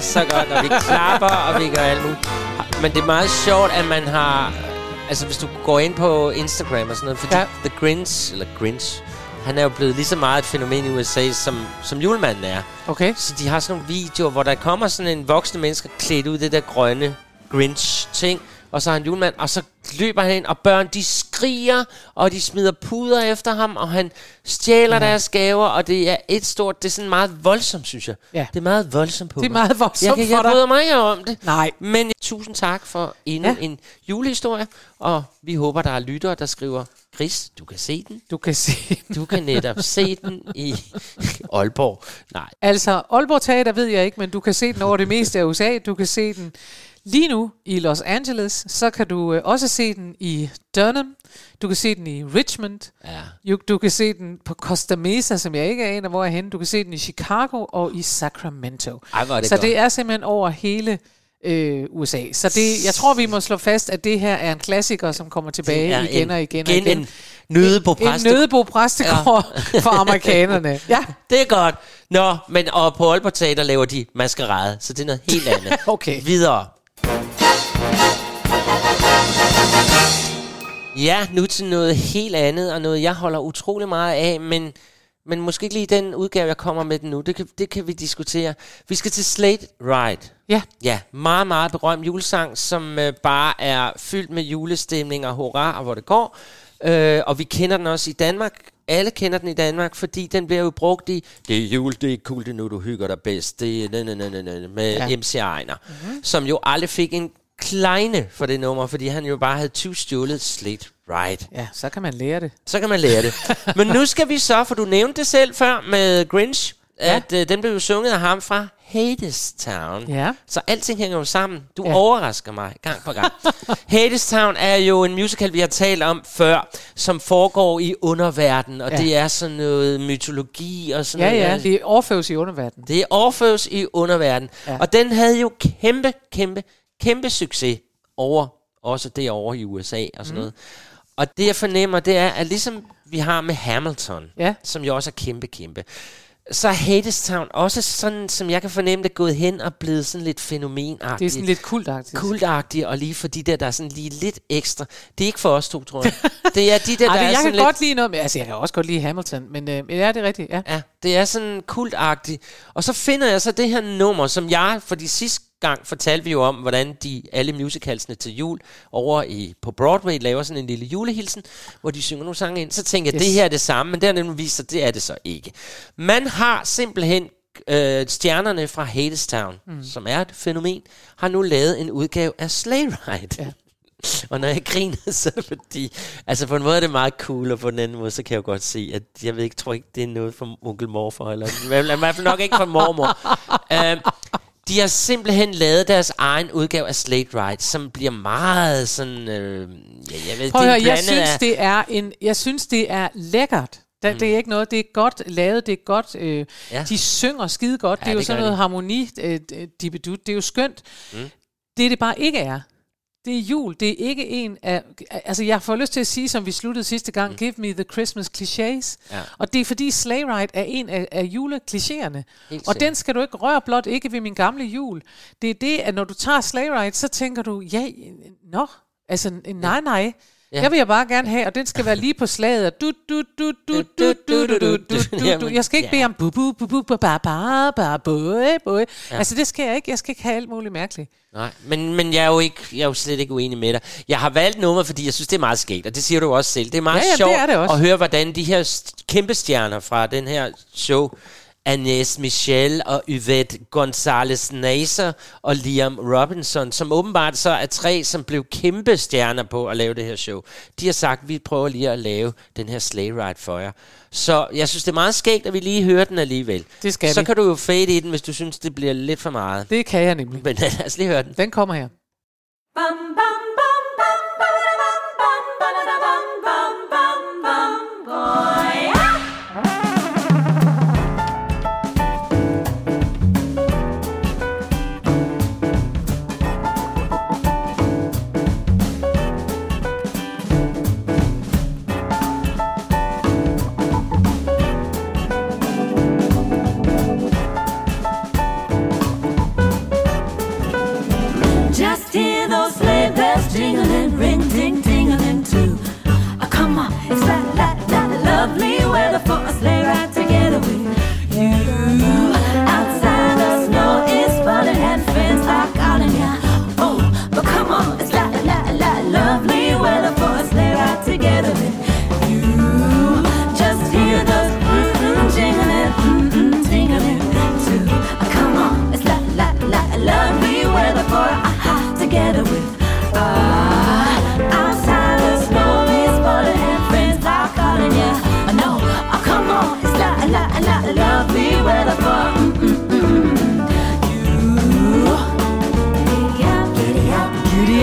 Så godt, og vi klapper, og vi gør alt muligt. Men det er meget sjovt, at man har... Altså, hvis du går ind på Instagram og sådan noget, fordi Ja. The Grinch, eller Grinch, han er jo blevet lige så meget et fænomen i USA, som, som julemanden er. Okay. Så de har sådan nogle videoer, hvor der kommer sådan en voksne menneske klædt ud i det der grønne Grinch-ting, og så har han julemand, og så løber han ind, og børn, de skriger, og de smider puder efter ham, og han stjæler ja. deres gaver, og det er et stort, det er sådan meget voldsomt, synes jeg. Ja. Det er meget voldsomt på Det er meget voldsomt jeg, kan- for jeg dig. bryder mig om det. Nej. Men tusind tak for endnu ja. en julehistorie, og vi håber, der er lyttere, der skriver, Chris, du kan se den. Du kan se den. Du kan netop se den i [LAUGHS] Aalborg. Nej, Altså, Aalborg Teater ved jeg ikke, men du kan se den over det meste af USA. Du kan se den lige nu i Los Angeles. Så kan du øh, også se den i Durham. Du kan se den i Richmond. Ja. Du, du kan se den på Costa Mesa, som jeg ikke aner, hvor er henne. Du kan se den i Chicago og i Sacramento. Ej, er det så godt. det er simpelthen over hele øh, USA. Så det, jeg tror, vi må slå fast, at det her er en klassiker, som kommer tilbage igen en- og igen og igen igen. en nødebo En nødebo præstegård ja. [LAUGHS] for amerikanerne. Ja. Det er godt. Nå, men og på Aalborg Teater laver de maskerade, så det er noget helt andet. [LAUGHS] okay. Videre. Ja, nu til noget helt andet, og noget jeg holder utrolig meget af, men, men måske ikke lige den udgave, jeg kommer med den nu. Det kan, det kan vi diskutere. Vi skal til Slate Ride. Ja. Ja, meget, meget berømt julesang, som øh, bare er fyldt med julestemning og hurra, og hvor det går. Øh, og vi kender den også i Danmark. Alle kender den i Danmark, fordi den bliver jo brugt i Det er jul, det er cool, det er nu, du hygger dig bedst. Det er næ, næ, næ, næ, med ja. MC Ejner, mm-hmm. som jo aldrig fik en kleine for det nummer, fordi han jo bare havde 20 stjålet Slate Ride. Ja, så kan man lære det. Så kan man lære det. [LAUGHS] Men nu skal vi så, for du nævnte det selv før med Grinch, Ja. at øh, den blev jo sunget af ham fra Hadestown. Ja. Så alting hænger jo sammen. Du Ja. ja. overrasker mig gang på gang. [LAUGHS] Hadestown er jo en musical, vi har talt om før, som foregår i underverdenen, og Ja. ja. det er sådan noget mytologi og sådan Ja, noget. ja, det er Orpheus i underverdenen. Det er Orpheus i underverdenen. Ja. Ja. Og den havde jo kæmpe, kæmpe, kæmpe succes over, også derovre i USA og sådan Mm. noget. Og det jeg fornemmer, det er, at ligesom vi har med Hamilton, Ja. som jo også er kæmpe, kæmpe, så er Hadestown også sådan, som jeg kan fornemme det, gået hen og blevet sådan lidt fænomenagtigt. Det er sådan lidt kultagtigt. Kultagtigt, og lige for de der, der er sådan lige lidt ekstra. Det er ikke for os to, tror jeg. [LAUGHS] det er de der, Ej, der det, er jeg sådan kan lidt... godt lide noget, men altså jeg kan også godt lide Hamilton, men øh, ja, det er rigtigt, ja. Ja, det er sådan kultagtigt. Og så finder jeg så det her nummer, som jeg, for de sidste gang fortalte vi jo om, hvordan de alle musicalsene til jul over i, på Broadway laver sådan en lille julehilsen, hvor de synger nogle sange ind. Så tænker jeg, Yes. det her er det samme, men det har nemlig vist sig, det er det så ikke. Man har simpelthen øh, stjernerne fra Hadestown, Mm. som er et fænomen, har nu lavet en udgave af Sleigh Ride. Ja. Og når jeg griner, så det fordi... Altså på en måde er det meget cool, og på den anden måde, så kan jeg jo godt se, at jeg ved ikke, tror ikke, det er noget for onkel morfar, eller i hvert fald nok ikke for mormor. um, [LAUGHS] de har simpelthen lavet deres egen udgave af Slate Ride, som bliver meget sådan... Øh, ja, jeg ved, Prøv det er høre, jeg synes, af- det er en, jeg synes, det er lækkert. Der, mm. Det er ikke noget, det er godt lavet, det er godt, øh, ja. De synger skide godt, Ja, det er jo det sådan noget de. harmoni, øh, dibidut, det er jo skønt. Mm. Det det bare ikke er, det er jul, det er ikke en af, altså jeg får lyst til at sige, som vi sluttede sidste gang, mm. give me the Christmas clichés, Ja. og det er fordi Sleigh Ride er en af, af juleklichéerne, og den skal du ikke røre blot ikke ved min gamle jul. Det er det, at når du tager Sleigh Ride, så tænker du, ja, nå, altså nej, nej, Ja. Jeg vil jeg bare gerne have, og den skal være lige på slaget. og Du, du, du, du, du, du, du, du, du, du. Jeg skal ikke bede om bu, bu, bu, bu, bu, ba, ba, ba, bøj, bøj. Altså, det skal jeg ikke. Jeg skal ikke have alt muligt mærkeligt. Nej, men, men jeg, er jo ikke, jeg er jo slet ikke uenig med dig. Jeg har valgt nummer, fordi jeg synes, det er meget skægt, og det siger du også selv. Det er meget Ja, ja, det sjovt er det også. at høre, hvordan de her kæmpe stjerner fra den her show, Agnes Michel og Yvette Gonzalez Naser og Liam Robinson, som åbenbart så er tre, som blev kæmpe stjerner på at lave det her show. De har sagt, vi prøver lige at lave den her sleigh ride for jer. Så jeg synes, det er meget skægt, at vi lige hører den alligevel. Det skal så vi. kan du jo fade i den, hvis du synes, det bliver lidt for meget. Det kan jeg nemlig. Men [LAUGHS] lad os lige høre den. Den kommer her. Just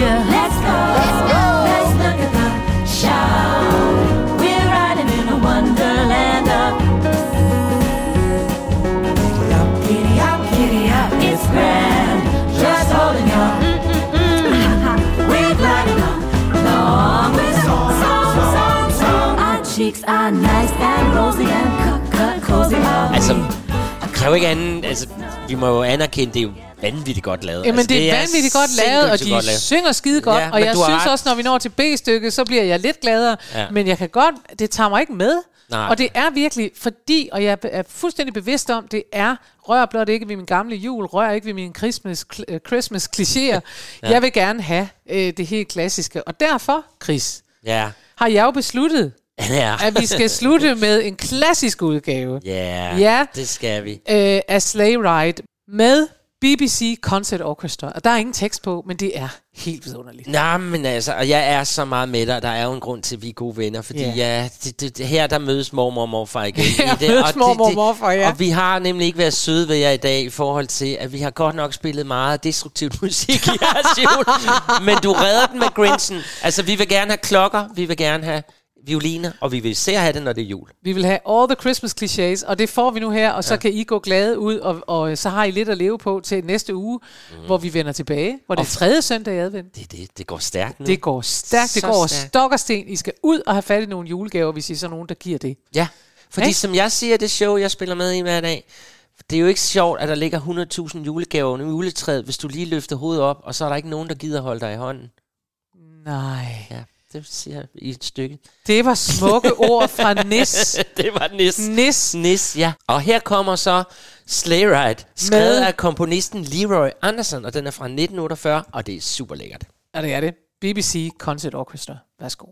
up. Let's go, let's go. Let's look at the show. We're riding in a wonderland of giddy up, giddy up. It's grand, just holding your. Mm-hmm. We're gliding along with song, song, song, song. Our cheeks are nice and rosy and cut, cut, cozy. Are Altså, det kan ikke andet, altså, vi må jo anerkende, det er jo vanvittigt godt lavet. Jamen, altså, det er vanvittigt godt lavet, og de godt lavet. synger skide godt. Ja, og jeg synes ret. også, når vi når til B-stykket, så bliver jeg lidt gladere. Ja. Men jeg kan godt, det tager mig ikke med. Nej. Og det er virkelig, fordi, og jeg er fuldstændig bevidst om, det er, rør blot ikke ved min gamle jul, rør ikke ved mine Christmas, øh, Christmas klichéer. [LAUGHS] Ja. Jeg vil gerne have øh, det helt klassiske. Og derfor, Chris, Ja, har jeg jo besluttet, ja. at vi skal slutte med en klassisk udgave [LAUGHS] Ja, Ja. det skal vi. øh, af Sleigh Ride med BBC Concert Orchestra. Og der er ingen tekst på, men det er helt vidunderligt. Nej, men altså, og jeg er så meget med dig. Der er jo en grund til, at vi er gode venner. Fordi Ja. ja, det, det, det, her der mødes mormor og morfar igen. [LAUGHS] Her det, mødes og det- mormor og det- morfar, ja. Og vi har nemlig ikke været søde ved jer i dag i forhold til, at vi har godt nok spillet meget destruktivt [LAUGHS] musik i jeres jul. men du redder den med Grinchen. Altså, vi vil gerne have klokker, vi vil gerne have violiner, og vi vil især have det, når det er jul. Vi vil have all the Christmas clichés, og det får vi nu her, og så Ja. kan I gå glade ud, og, og så har I lidt at leve på til næste uge, mm. hvor vi vender tilbage, hvor det er Og- tredje søndag i advent. Det, det, det går stærkt nu. Det går stærkt, det Så går stærkt. stok og sten. I skal ud og have fat i nogle julegaver, hvis I er sådan nogen, der giver det. Ja, fordi Ikke? som jeg siger, det show, jeg spiller med i hver dag, det er jo ikke sjovt, at der ligger 100.000 julegaver under juletræet, hvis du lige løfter hovedet op, og så er der ikke nogen, der gider holde dig i hånden. Nej. Ja, det siger jeg i et stykke. Det var smukke ord fra [LAUGHS] Nis. det var Nis. Nis. Nis, ja. Og her kommer så Sleigh Ride, skrevet Med- af komponisten Leroy Anderson, og den er fra 1948, og det er super lækkert. Og det er det. BBC Concert Orchestra. Værsgo.